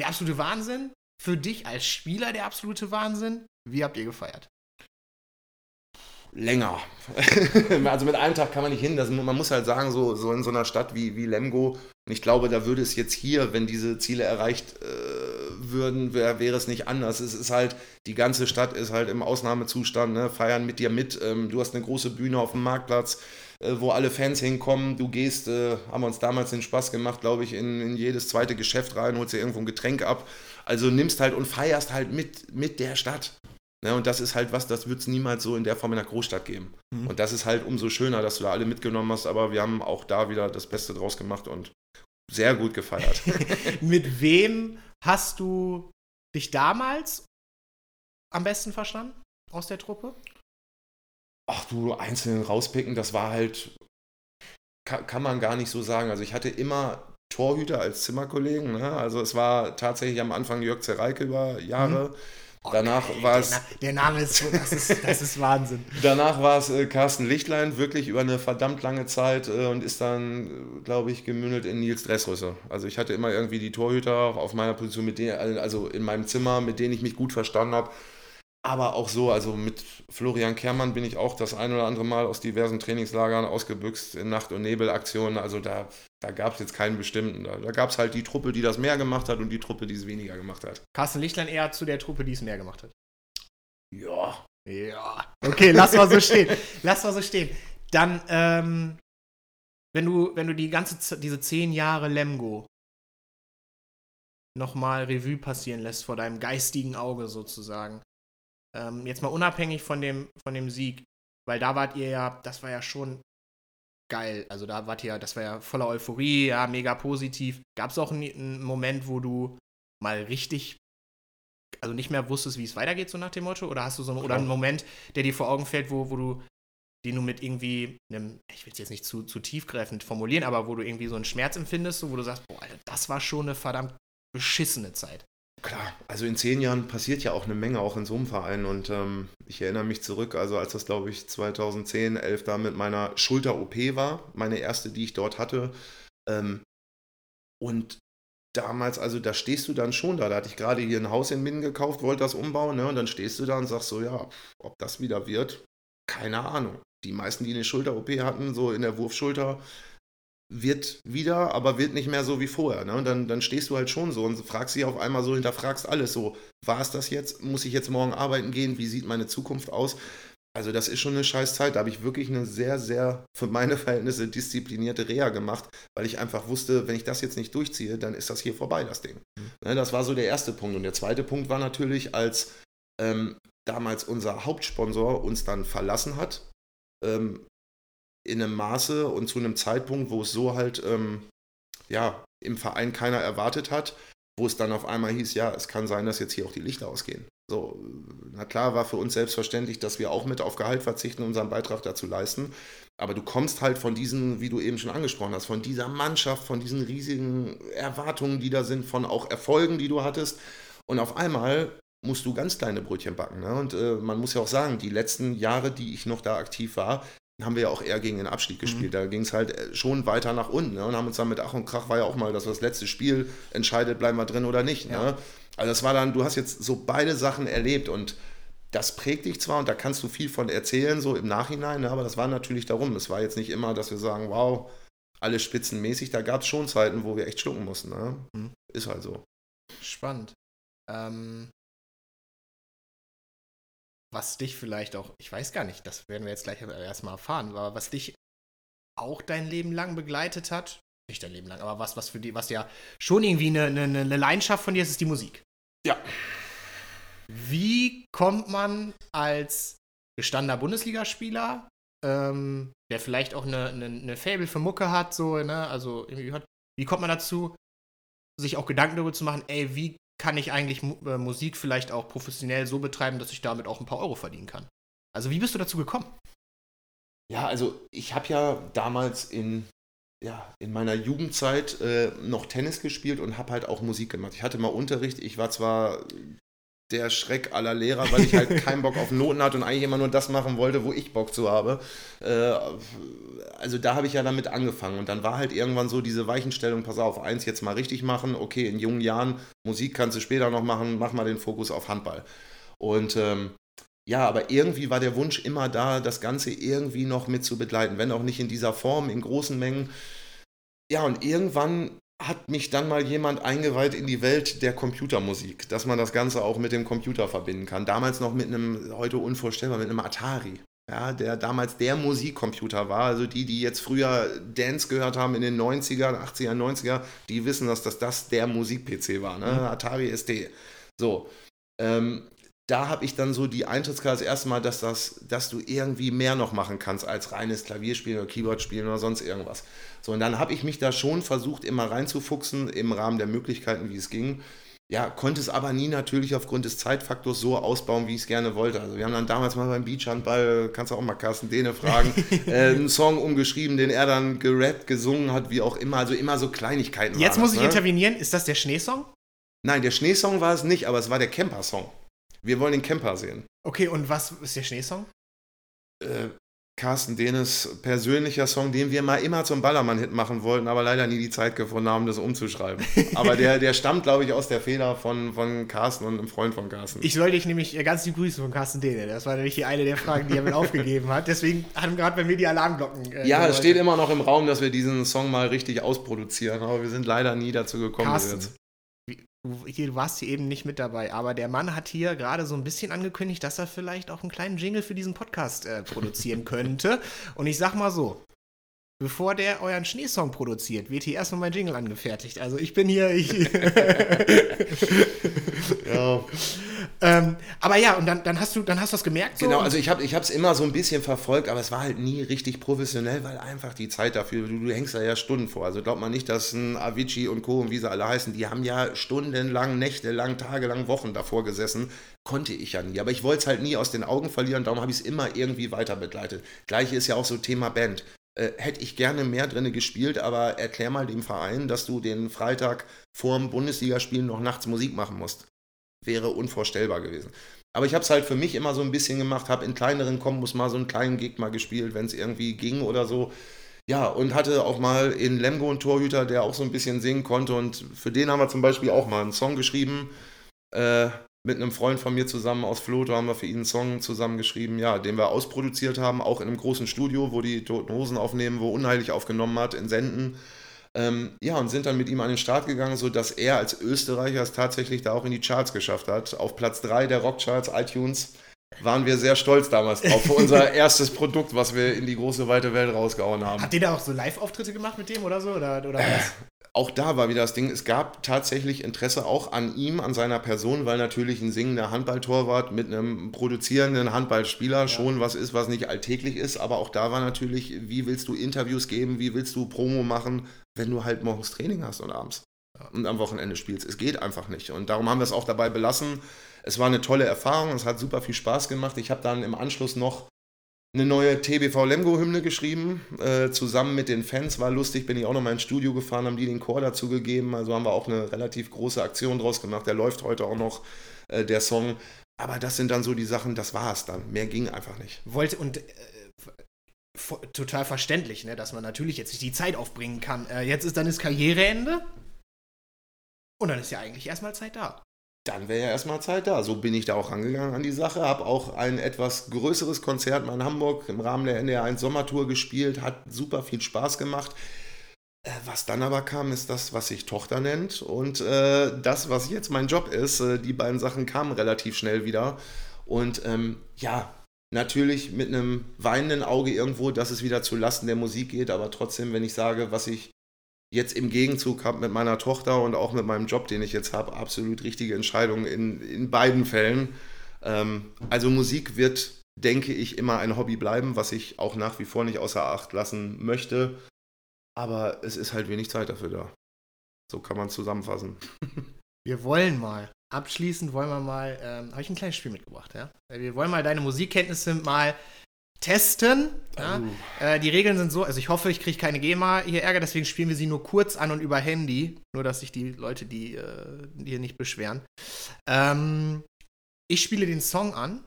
A: der absolute Wahnsinn. Für dich als Spieler der absolute Wahnsinn. Wie habt ihr gefeiert?
B: Länger. [LAUGHS] also mit einem Tag kann man nicht hin. Das, man muss halt sagen, so, so in so einer Stadt wie, wie Lemgo, und ich glaube, da würde es jetzt hier, wenn diese Ziele erreicht äh, würden, wäre wäre es nicht anders. Es ist halt, die ganze Stadt ist halt im Ausnahmezustand, ne? feiern mit dir mit. Ähm, du hast eine große Bühne auf dem Marktplatz, äh, wo alle Fans hinkommen. Du gehst, äh, haben wir uns damals den Spaß gemacht, glaube ich, in, in jedes zweite Geschäft rein, holst dir irgendwo ein Getränk ab. Also nimmst halt und feierst halt mit, mit der Stadt. Ne, und das ist halt was, das wird es niemals so in der Form in einer Großstadt geben.
A: Mhm.
B: Und das ist halt umso schöner, dass du da alle mitgenommen hast, aber wir haben auch da wieder das Beste draus gemacht und sehr gut gefeiert. [LAUGHS]
A: Mit wem hast du dich damals am besten verstanden aus der Truppe?
B: Ach du, einzeln rauspicken, das war halt, kann, kann man gar nicht so sagen. Also ich hatte immer Torhüter als Zimmerkollegen. Ne? Also es war tatsächlich am Anfang Jörg Zereike über Jahre. Danach
A: Okay,
B: war
A: der,
B: es
A: Na der Name ist so, das ist, das ist Wahnsinn. [LAUGHS]
B: Danach war es äh, Carsten Lichtlein, wirklich über eine verdammt lange Zeit äh, und ist dann, äh, glaube ich, gemündelt in Nils Dressrüsse. Also ich hatte immer irgendwie die Torhüter auf meiner Position, mit denen, also in meinem Zimmer, mit denen ich mich gut verstanden habe. Aber auch so, also mit Florian Kermann bin ich auch das ein oder andere Mal aus diversen Trainingslagern ausgebüxt in Nacht- und Nebelaktionen. Also da, da gab es jetzt keinen bestimmten. Da, da gab es halt die Truppe, die das mehr gemacht hat und die Truppe, die es weniger gemacht hat.
A: Carsten Lichtlein eher zu der Truppe, die es mehr gemacht hat.
B: Ja.
A: Ja. Okay, lass mal so stehen. Lass mal so stehen. Dann, ähm, wenn du, wenn du die ganze, diese zehn Jahre Lemgo nochmal Revue passieren lässt vor deinem geistigen Auge sozusagen. Ähm, jetzt mal unabhängig von dem, von dem Sieg, weil da wart ihr ja, das war ja schon geil. Also da wart ihr, das war ja voller Euphorie, ja, mega positiv. Gab es auch einen, einen Moment, wo du mal richtig also nicht mehr wusstest, wie es weitergeht, so nach dem Motto? Oder hast du so einen, oder einen Moment, der dir vor Augen fällt, wo, wo du, den du mit irgendwie einem, ich will es jetzt nicht zu, zu tiefgreifend formulieren, aber wo du irgendwie so einen Schmerz empfindest, so, wo du sagst, boah, Alter, das war schon eine verdammt beschissene Zeit.
B: Klar, also in zehn Jahren passiert ja auch eine Menge, auch in so einem Verein. Und ähm, ich erinnere mich zurück, also als das, glaube ich, 2010, 11 da mit meiner Schulter-OP war, meine erste, die ich dort hatte. Ähm, und damals, also da stehst du dann schon da. Da hatte ich gerade hier ein Haus in Minden gekauft, wollte das umbauen, ne? Und dann stehst du da und sagst so, ja, ob das wieder wird, keine Ahnung. Die meisten, die eine Schulter-OP hatten, so in der Wurfschulter, wird wieder, aber wird nicht mehr so wie vorher. Ne? Und dann, dann stehst du halt schon so und fragst dich auf einmal so, hinterfragst alles so, war es das jetzt? Muss ich jetzt morgen arbeiten gehen? Wie sieht meine Zukunft aus? Also das ist schon eine scheiß Zeit. Da habe ich wirklich eine sehr, sehr, für meine Verhältnisse, disziplinierte Reha gemacht, weil ich einfach wusste, wenn ich das jetzt nicht durchziehe, dann ist das hier vorbei, das Ding. Ne, das war so der erste Punkt. Und der zweite Punkt war natürlich, als ähm, damals unser Hauptsponsor uns dann verlassen hat, ähm, in einem Maße und zu einem Zeitpunkt, wo es so halt ähm, ja, im Verein keiner erwartet hat, wo es dann auf einmal hieß, ja, es kann sein, dass jetzt hier auch die Lichter ausgehen. So, na klar war für uns selbstverständlich, dass wir auch mit auf Gehalt verzichten, unseren Beitrag dazu leisten. Aber du kommst halt von diesen, wie du eben schon angesprochen hast, von dieser Mannschaft, von diesen riesigen Erwartungen, die da sind, von auch Erfolgen, die du hattest. Und auf einmal musst du ganz kleine Brötchen backen. Ne? Und äh, man muss ja auch sagen, die letzten Jahre, die ich noch da aktiv war, haben wir ja auch eher gegen den Abstieg mhm. gespielt. Mhm. Da ging es halt äh, schon weiter nach unten. Ne? Und haben uns dann mit Ach und Krach war ja auch mal, dass das letzte Spiel entscheidet, bleiben wir drin oder nicht. Ne? Ja. Ne? Also das war dann, du hast jetzt so beide Sachen erlebt und das prägt dich zwar und da kannst du viel von erzählen, so im Nachhinein, ne? aber das war natürlich darum. Es war jetzt nicht immer, dass wir sagen, wow, alles spitzenmäßig. Da gab es schon Zeiten, wo wir echt schlucken mussten. Ne? Mhm. Ist halt so.
A: Spannend. Ähm, was dich vielleicht auch, ich weiß gar nicht, das werden wir jetzt gleich erstmal erfahren, aber was dich auch dein Leben lang begleitet hat, nicht dein Leben lang, aber was, was für die, was ja schon irgendwie eine, eine, eine Leidenschaft von dir ist, ist die Musik.
B: Ja.
A: Wie kommt man als gestandener Bundesligaspieler, ähm, der vielleicht auch eine, eine, eine Fable für Mucke hat, so, ne, also irgendwie hat, wie kommt man dazu, sich auch Gedanken darüber zu machen, ey, wie kann ich eigentlich äh, Musik vielleicht auch professionell so betreiben, dass ich damit auch ein paar Euro verdienen kann. Also wie bist du dazu gekommen?
B: Ja, also ich habe ja damals in, ja, in meiner Jugendzeit äh, noch Tennis gespielt und habe halt auch Musik gemacht. Ich hatte mal Unterricht, ich war zwar der Schreck aller Lehrer, weil ich halt [LAUGHS] keinen Bock auf Noten hatte und eigentlich immer nur das machen wollte, wo ich Bock zu habe. Äh, also da habe ich ja damit angefangen und dann war halt irgendwann so diese Weichenstellung, pass auf, eins jetzt mal richtig machen, okay, in jungen Jahren, Musik kannst du später noch machen, mach mal den Fokus auf Handball. Und ähm, ja, aber irgendwie war der Wunsch immer da, das Ganze irgendwie noch mit zu begleiten, wenn auch nicht in dieser Form, in großen Mengen. Ja, und irgendwann hat mich dann mal jemand eingeweiht in die Welt der Computermusik, dass man das Ganze auch mit dem Computer verbinden kann. Damals noch mit einem, heute unvorstellbar, mit einem Atari. Ja, der damals der Musikcomputer war. Also die, die jetzt früher Dance gehört haben in den 90er, 80er, 90er, die wissen, dass das, das der Musik-PC war. Ne? Mhm. Atari ST. So. Ähm, da habe ich dann so die Eintrittskarte das erste Mal, dass, das, dass du irgendwie mehr noch machen kannst als reines Klavierspielen oder Keyboard-Spielen oder sonst irgendwas. So, und dann habe ich mich da schon versucht, immer reinzufuchsen im Rahmen der Möglichkeiten, wie es ging. Ja, konnte es aber nie natürlich aufgrund des Zeitfaktors so ausbauen, wie ich es gerne wollte. Also wir haben dann damals mal beim Beachhandball, kannst du auch mal Carsten Dehne fragen, [LAUGHS] äh, einen Song umgeschrieben, den er dann gerappt, gesungen hat, wie auch immer. Also immer so Kleinigkeiten.
A: Jetzt muss das, ich ne? intervenieren. Ist das der Schneesong?
B: Nein, der Schneesong war es nicht, aber es war der Camper-Song. Wir wollen den Camper sehen.
A: Okay, und was ist der Schneesong?
B: Äh, Carsten Denes persönlicher Song, den wir mal immer zum Ballermann-Hit machen wollten, aber leider nie die Zeit gefunden haben, das umzuschreiben. [LAUGHS] aber der, der stammt, glaube ich, aus der Fehler von, von Carsten und einem Freund von Carsten.
A: Ich soll dich nämlich ganz lieb grüßen von Carsten Dehne. Das war nämlich die eine der Fragen, die er mir [LAUGHS] aufgegeben hat. Deswegen haben gerade bei mir die Alarmglocken.
B: Äh, ja, es steht immer noch im Raum, dass wir diesen Song mal richtig ausproduzieren, aber wir sind leider nie dazu gekommen.
A: Carsten, hier, du warst hier eben nicht mit dabei, aber der Mann hat hier gerade so ein bisschen angekündigt, dass er vielleicht auch einen kleinen Jingle für diesen Podcast äh, produzieren [LAUGHS] könnte. Und ich sag mal so, bevor der euren Schneesong produziert, wird hier erstmal mein Jingle angefertigt. Also ich bin hier. Ich [LAUGHS] ja. Ähm, aber ja, und dann, dann hast du dann hast du das gemerkt.
B: So genau, also ich habe es immer so ein bisschen verfolgt, aber es war halt nie richtig professionell, weil einfach die Zeit dafür, du, du hängst da ja Stunden vor. Also glaubt man nicht, dass ein Avicii und Co. und wie sie alle heißen, die haben ja stundenlang, nächtelang, tagelang, Wochen davor gesessen. Konnte ich ja nie. Aber ich wollte es halt nie aus den Augen verlieren, darum habe ich es immer irgendwie weiter begleitet. Gleiche ist ja auch so Thema Band. Äh, hätte ich gerne mehr drinne gespielt, aber erklär mal dem Verein, dass du den Freitag vorm Bundesligaspielen noch nachts Musik machen musst wäre unvorstellbar gewesen. Aber ich habe es halt für mich immer so ein bisschen gemacht, habe in kleineren Kombos mal so einen kleinen mal gespielt, wenn es irgendwie ging oder so. Ja, und hatte auch mal in Lemgo einen Torhüter, der auch so ein bisschen singen konnte. Und für den haben wir zum Beispiel auch mal einen Song geschrieben. Äh, mit einem Freund von mir zusammen aus Floto haben wir für ihn einen Song zusammengeschrieben, ja, den wir ausproduziert haben, auch in einem großen Studio, wo die Toten Hosen aufnehmen, wo Unheilig aufgenommen hat, in Senden. Ähm, ja, und sind dann mit ihm an den Start gegangen, sodass er als Österreicher es tatsächlich da auch in die Charts geschafft hat. Auf Platz 3 der Rockcharts, iTunes, waren wir sehr stolz damals drauf für unser [LAUGHS] erstes Produkt, was wir in die große weite Welt rausgehauen haben.
A: Habt ihr da auch so Live-Auftritte gemacht mit dem oder so? Oder, oder äh,
B: auch da war wieder das Ding, es gab tatsächlich Interesse auch an ihm, an seiner Person, weil natürlich ein singender Handballtorwart mit einem produzierenden Handballspieler ja. schon was ist, was nicht alltäglich ist. Aber auch da war natürlich, wie willst du Interviews geben, wie willst du Promo machen, wenn du halt morgens Training hast und abends und am Wochenende spielst. Es geht einfach nicht. Und darum haben wir es auch dabei belassen. es war eine tolle Erfahrung, es hat super viel Spaß gemacht. Ich habe dann im Anschluss noch eine neue TBV Lemgo-Hymne geschrieben, äh, zusammen mit den Fans. War lustig, bin ich auch noch mal ins Studio gefahren, haben die den Chor dazu gegeben. Also haben wir auch eine relativ große Aktion draus gemacht. Der läuft heute auch noch, äh, der Song. Aber das sind dann so die Sachen, das war es dann. Mehr ging einfach nicht.
A: Wollte und äh, total verständlich, ne, dass man natürlich jetzt nicht die Zeit aufbringen kann. Äh, jetzt ist dann das Karriereende und dann ist ja eigentlich erstmal Zeit da
B: dann wäre ja erstmal Zeit da. So bin ich da auch rangegangen an die Sache. Habe auch ein etwas größeres Konzert mal in Hamburg im Rahmen der NDR 1 Sommertour gespielt. Hat super viel Spaß gemacht. Äh, was dann aber kam, ist das, was sich Tochter nennt. Und äh, das, was jetzt mein Job ist, äh, die beiden Sachen kamen relativ schnell wieder. Und ähm, ja, natürlich mit einem weinenden Auge irgendwo, dass es wieder zu Lasten der Musik geht. Aber trotzdem, wenn ich sage, was ich jetzt im Gegenzug habe mit meiner Tochter und auch mit meinem Job, den ich jetzt habe, absolut richtige Entscheidungen in, in beiden Fällen. Ähm, also Musik wird, denke ich, immer ein Hobby bleiben, was ich auch nach wie vor nicht außer Acht lassen möchte. Aber es ist halt wenig Zeit dafür da. So kann man es zusammenfassen. [LAUGHS]
A: Wir wollen mal, abschließend wollen wir mal, ähm, habe ich ein kleines Spiel mitgebracht, ja? Wir wollen mal deine Musikkenntnisse mal testen. Ja? Uh. Äh, die Regeln sind so, also ich hoffe, ich kriege keine GEMA hier Ärger, deswegen spielen wir sie nur kurz an und über Handy. Nur, dass sich die Leute, die, äh, hier nicht beschweren. Ähm, ich spiele den Song an.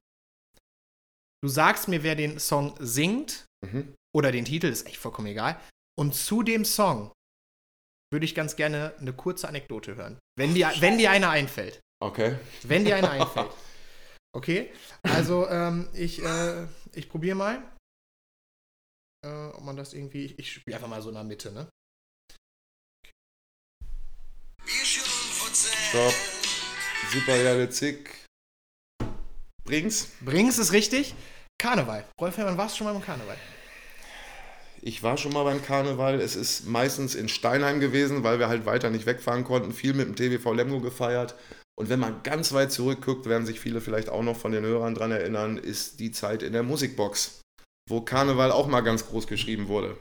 A: Du sagst mir, wer den Song singt mhm. oder den Titel, ist echt vollkommen egal. Und zu dem Song würde ich ganz gerne eine kurze Anekdote hören. Wenn dir, wenn dir eine einfällt.
B: Okay.
A: Wenn dir eine [LAUGHS] einfällt. Okay, also ähm, ich, äh, ich probiere mal, äh, ob man das irgendwie. Ich, ich spiele einfach mal so in der Mitte, ne?
B: Stopp. Super Jahre Zick. Brings.
A: Brings ist richtig. Karneval. Rolf Herrmann, warst du schon mal beim Karneval?
B: Ich war schon mal beim Karneval. Es ist meistens in Steinheim gewesen, weil wir halt weiter nicht wegfahren konnten. Viel mit dem TVV Lemgo gefeiert. Und wenn man ganz weit zurückguckt, werden sich viele vielleicht auch noch von den Hörern dran erinnern, ist die Zeit in der Musikbox, wo Karneval auch mal ganz groß geschrieben wurde.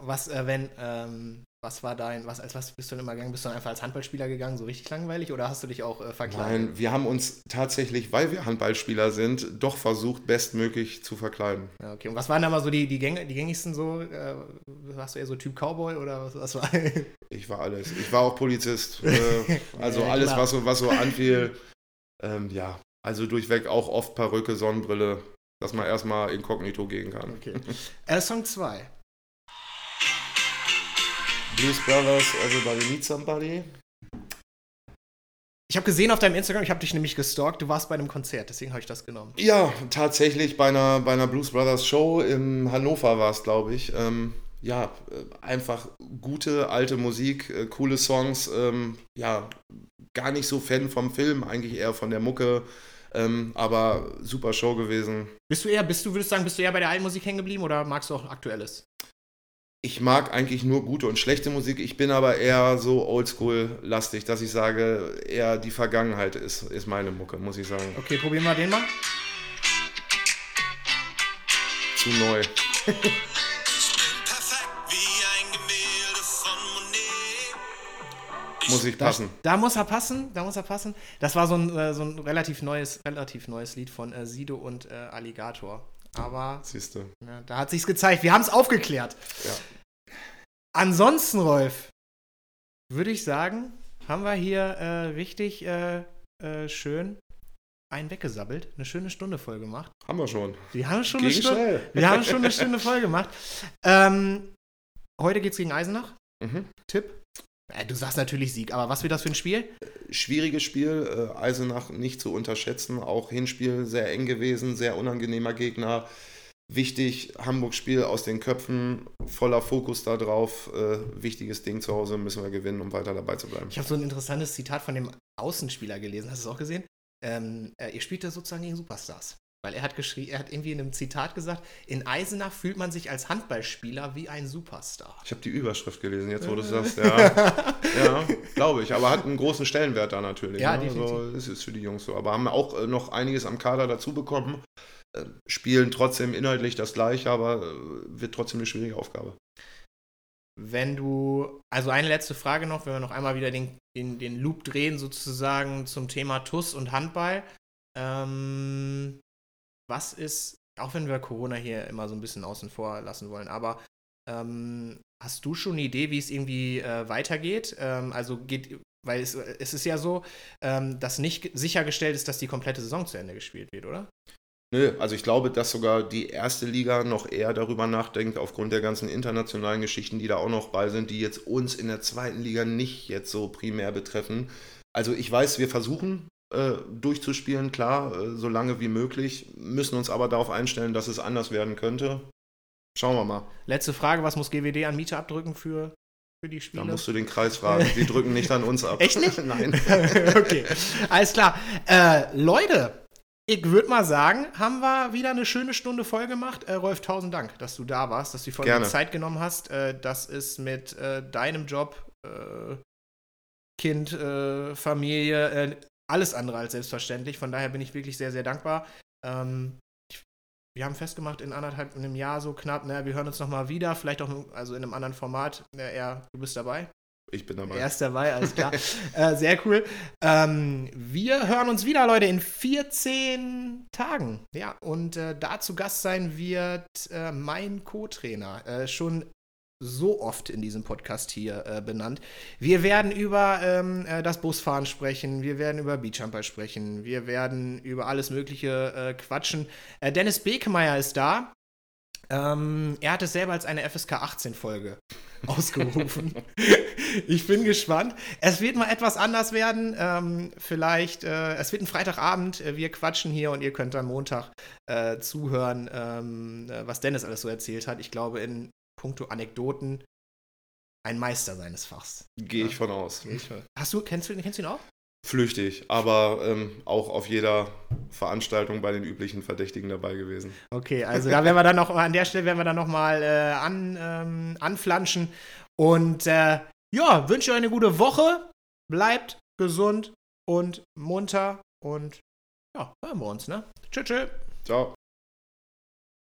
A: Was, äh, wenn, ähm, was war dein, was, als was bist du denn immer gegangen? Bist du dann einfach als Handballspieler gegangen, so richtig langweilig, oder hast du dich auch äh, verkleidet?
B: Nein, wir haben uns tatsächlich, weil wir Handballspieler sind, doch versucht, bestmöglich zu verkleiden.
A: Ja, okay, und was waren da mal so die, die, Gäng, die gängigsten so? Äh, warst du eher so Typ Cowboy oder was, was war? [LAUGHS]
B: ich war alles. Ich war auch Polizist. Äh, [LAUGHS] also ja, alles, was so, was so anfiel. Ähm, ja, also durchweg auch oft Perücke, Sonnenbrille, dass man erstmal inkognito gehen kann.
A: Okay. Äh, Song 2.
B: Blues Brothers, Everybody Needs Somebody.
A: Ich habe gesehen auf deinem Instagram, ich habe dich nämlich gestalkt, du warst bei einem Konzert, deswegen habe ich das genommen.
B: Ja, tatsächlich bei einer, bei einer Blues Brothers Show in Hannover war es, glaube ich. Ähm, ja, äh, einfach gute alte Musik, äh, coole Songs. Ähm, ja, gar nicht so Fan vom Film, eigentlich eher von der Mucke. Ähm, aber super Show gewesen.
A: Bist du eher, bist du, würdest sagen, bist du eher bei der alten Musik hängen geblieben oder magst du auch aktuelles?
B: Ich mag eigentlich nur gute und schlechte Musik. Ich bin aber eher so oldschool-lastig, dass ich sage, eher die Vergangenheit ist, ist meine Mucke, muss ich sagen.
A: Okay, probieren wir den mal.
B: Zu neu. [LAUGHS] muss ich passen.
A: Da, da, muss er passen, da muss er passen. Das war so ein, äh, so ein relativ neues, relativ neues Lied von äh, Sido und äh, Alligator. Aber
B: Siehste.
A: Ja, da hat sich's gezeigt. Wir haben es aufgeklärt. Ja. Ansonsten, Rolf, würde ich sagen, haben wir hier äh, richtig äh, äh, schön einen weggesabbelt, eine schöne Stunde voll gemacht.
B: Haben wir schon.
A: Wir haben schon, eine Stunde, wir haben schon eine Stunde voll gemacht. Ähm, heute geht's gegen Eisenach. Mhm. Tipp? Äh, du sagst natürlich Sieg, aber was wird das für ein Spiel?
B: Schwieriges Spiel, äh, Eisenach nicht zu unterschätzen. Auch Hinspiel sehr eng gewesen, sehr unangenehmer Gegner. Wichtig, Hamburg-Spiel aus den Köpfen, voller Fokus darauf. Äh, wichtiges Ding zu Hause, müssen wir gewinnen, um weiter dabei zu bleiben.
A: Ich habe so ein interessantes Zitat von dem Außenspieler gelesen. Hast du es auch gesehen? Ähm, äh, ihr spielt da sozusagen gegen Superstars. Weil er hat geschrieben, er hat irgendwie in einem Zitat gesagt, in Eisenach fühlt man sich als Handballspieler wie ein Superstar.
B: Ich habe die Überschrift gelesen, jetzt wo du es sagst. Ja, [LAUGHS] ja glaube ich. Aber hat einen großen Stellenwert da natürlich. Ja, ne? Also, ist für die Jungs so. Aber haben auch äh, noch einiges am Kader dazu bekommen. Äh, spielen trotzdem inhaltlich das gleiche, aber äh, wird trotzdem eine schwierige Aufgabe.
A: wenn du, also eine letzte Frage noch, wenn wir noch einmal wieder den, den, den Loop drehen, sozusagen zum Thema TUS und Handball. Ähm, was ist, auch wenn wir Corona hier immer so ein bisschen außen vor lassen wollen, aber ähm, hast du schon eine Idee, wie es irgendwie äh, weitergeht? Ähm, also geht, weil es, es ist ja so, ähm, dass nicht sichergestellt ist, dass die komplette Saison zu Ende gespielt wird, oder?
B: Nö, also ich glaube, dass sogar die erste Liga noch eher darüber nachdenkt, aufgrund der ganzen internationalen Geschichten, die da auch noch bei sind, die jetzt uns in der zweiten Liga nicht jetzt so primär betreffen. Also ich weiß, wir versuchen durchzuspielen, klar, äh, so lange wie möglich, müssen uns aber darauf einstellen, dass es anders werden könnte. Schauen wir mal.
A: Letzte Frage, was muss GWD an Miete abdrücken für, für die Spiele?
B: Da musst du den Kreis fragen. Die drücken nicht an uns ab.
A: Echt nicht? [LAUGHS]
B: Nein. [LAUGHS]
A: okay, alles klar. Äh, Leute, ich würde mal sagen, haben wir wieder eine schöne Stunde voll gemacht. Äh, Rolf, tausend Dank, dass du da warst, dass du voll
B: Gerne.
A: Zeit genommen hast. Äh, das ist mit äh, deinem Job, äh, Kind, äh, Familie, äh, alles andere als selbstverständlich. Von daher bin ich wirklich sehr, sehr dankbar. Ähm, ich, wir haben festgemacht, in anderthalb, in einem Jahr so knapp, ne, wir hören uns nochmal wieder, vielleicht auch also in einem anderen Format. Äh, er, du bist dabei.
B: Ich bin dabei.
A: Er ist dabei, alles klar. [LAUGHS] äh, sehr cool. Ähm, wir hören uns wieder, Leute, in 14 Tagen. Ja, und äh, da zu Gast sein wird äh, mein Co-Trainer. Äh, schon so oft in diesem Podcast hier äh, benannt. Wir werden über ähm, äh, das Busfahren sprechen, wir werden über Beachjumper sprechen, wir werden über alles Mögliche äh, quatschen. Äh, Dennis Bekemeyer ist da. Ähm, er hat es selber als eine FSK 18 Folge ausgerufen. ich bin gespannt. Es wird mal etwas anders werden. Ähm, vielleicht, äh, es wird ein Freitagabend. Äh, Wir quatschen hier und ihr könnt am Montag äh, zuhören, ähm, äh, was Dennis alles so erzählt hat. Ich glaube, in puncto Anekdoten ein Meister seines Fachs.
B: Gehe ich von aus.
A: Hast du, kennst du, kennst du ihn auch?
B: Flüchtig, aber ähm, auch auf jeder Veranstaltung bei den üblichen Verdächtigen dabei gewesen.
A: Okay, also da werden wir dann noch an der Stelle werden wir dann noch mal äh, an, ähm, anflanschen und äh, ja, wünsche euch eine gute Woche. Bleibt gesund und munter und ja, hören wir uns, ne? Tschüss, tschüss.
B: Ciao.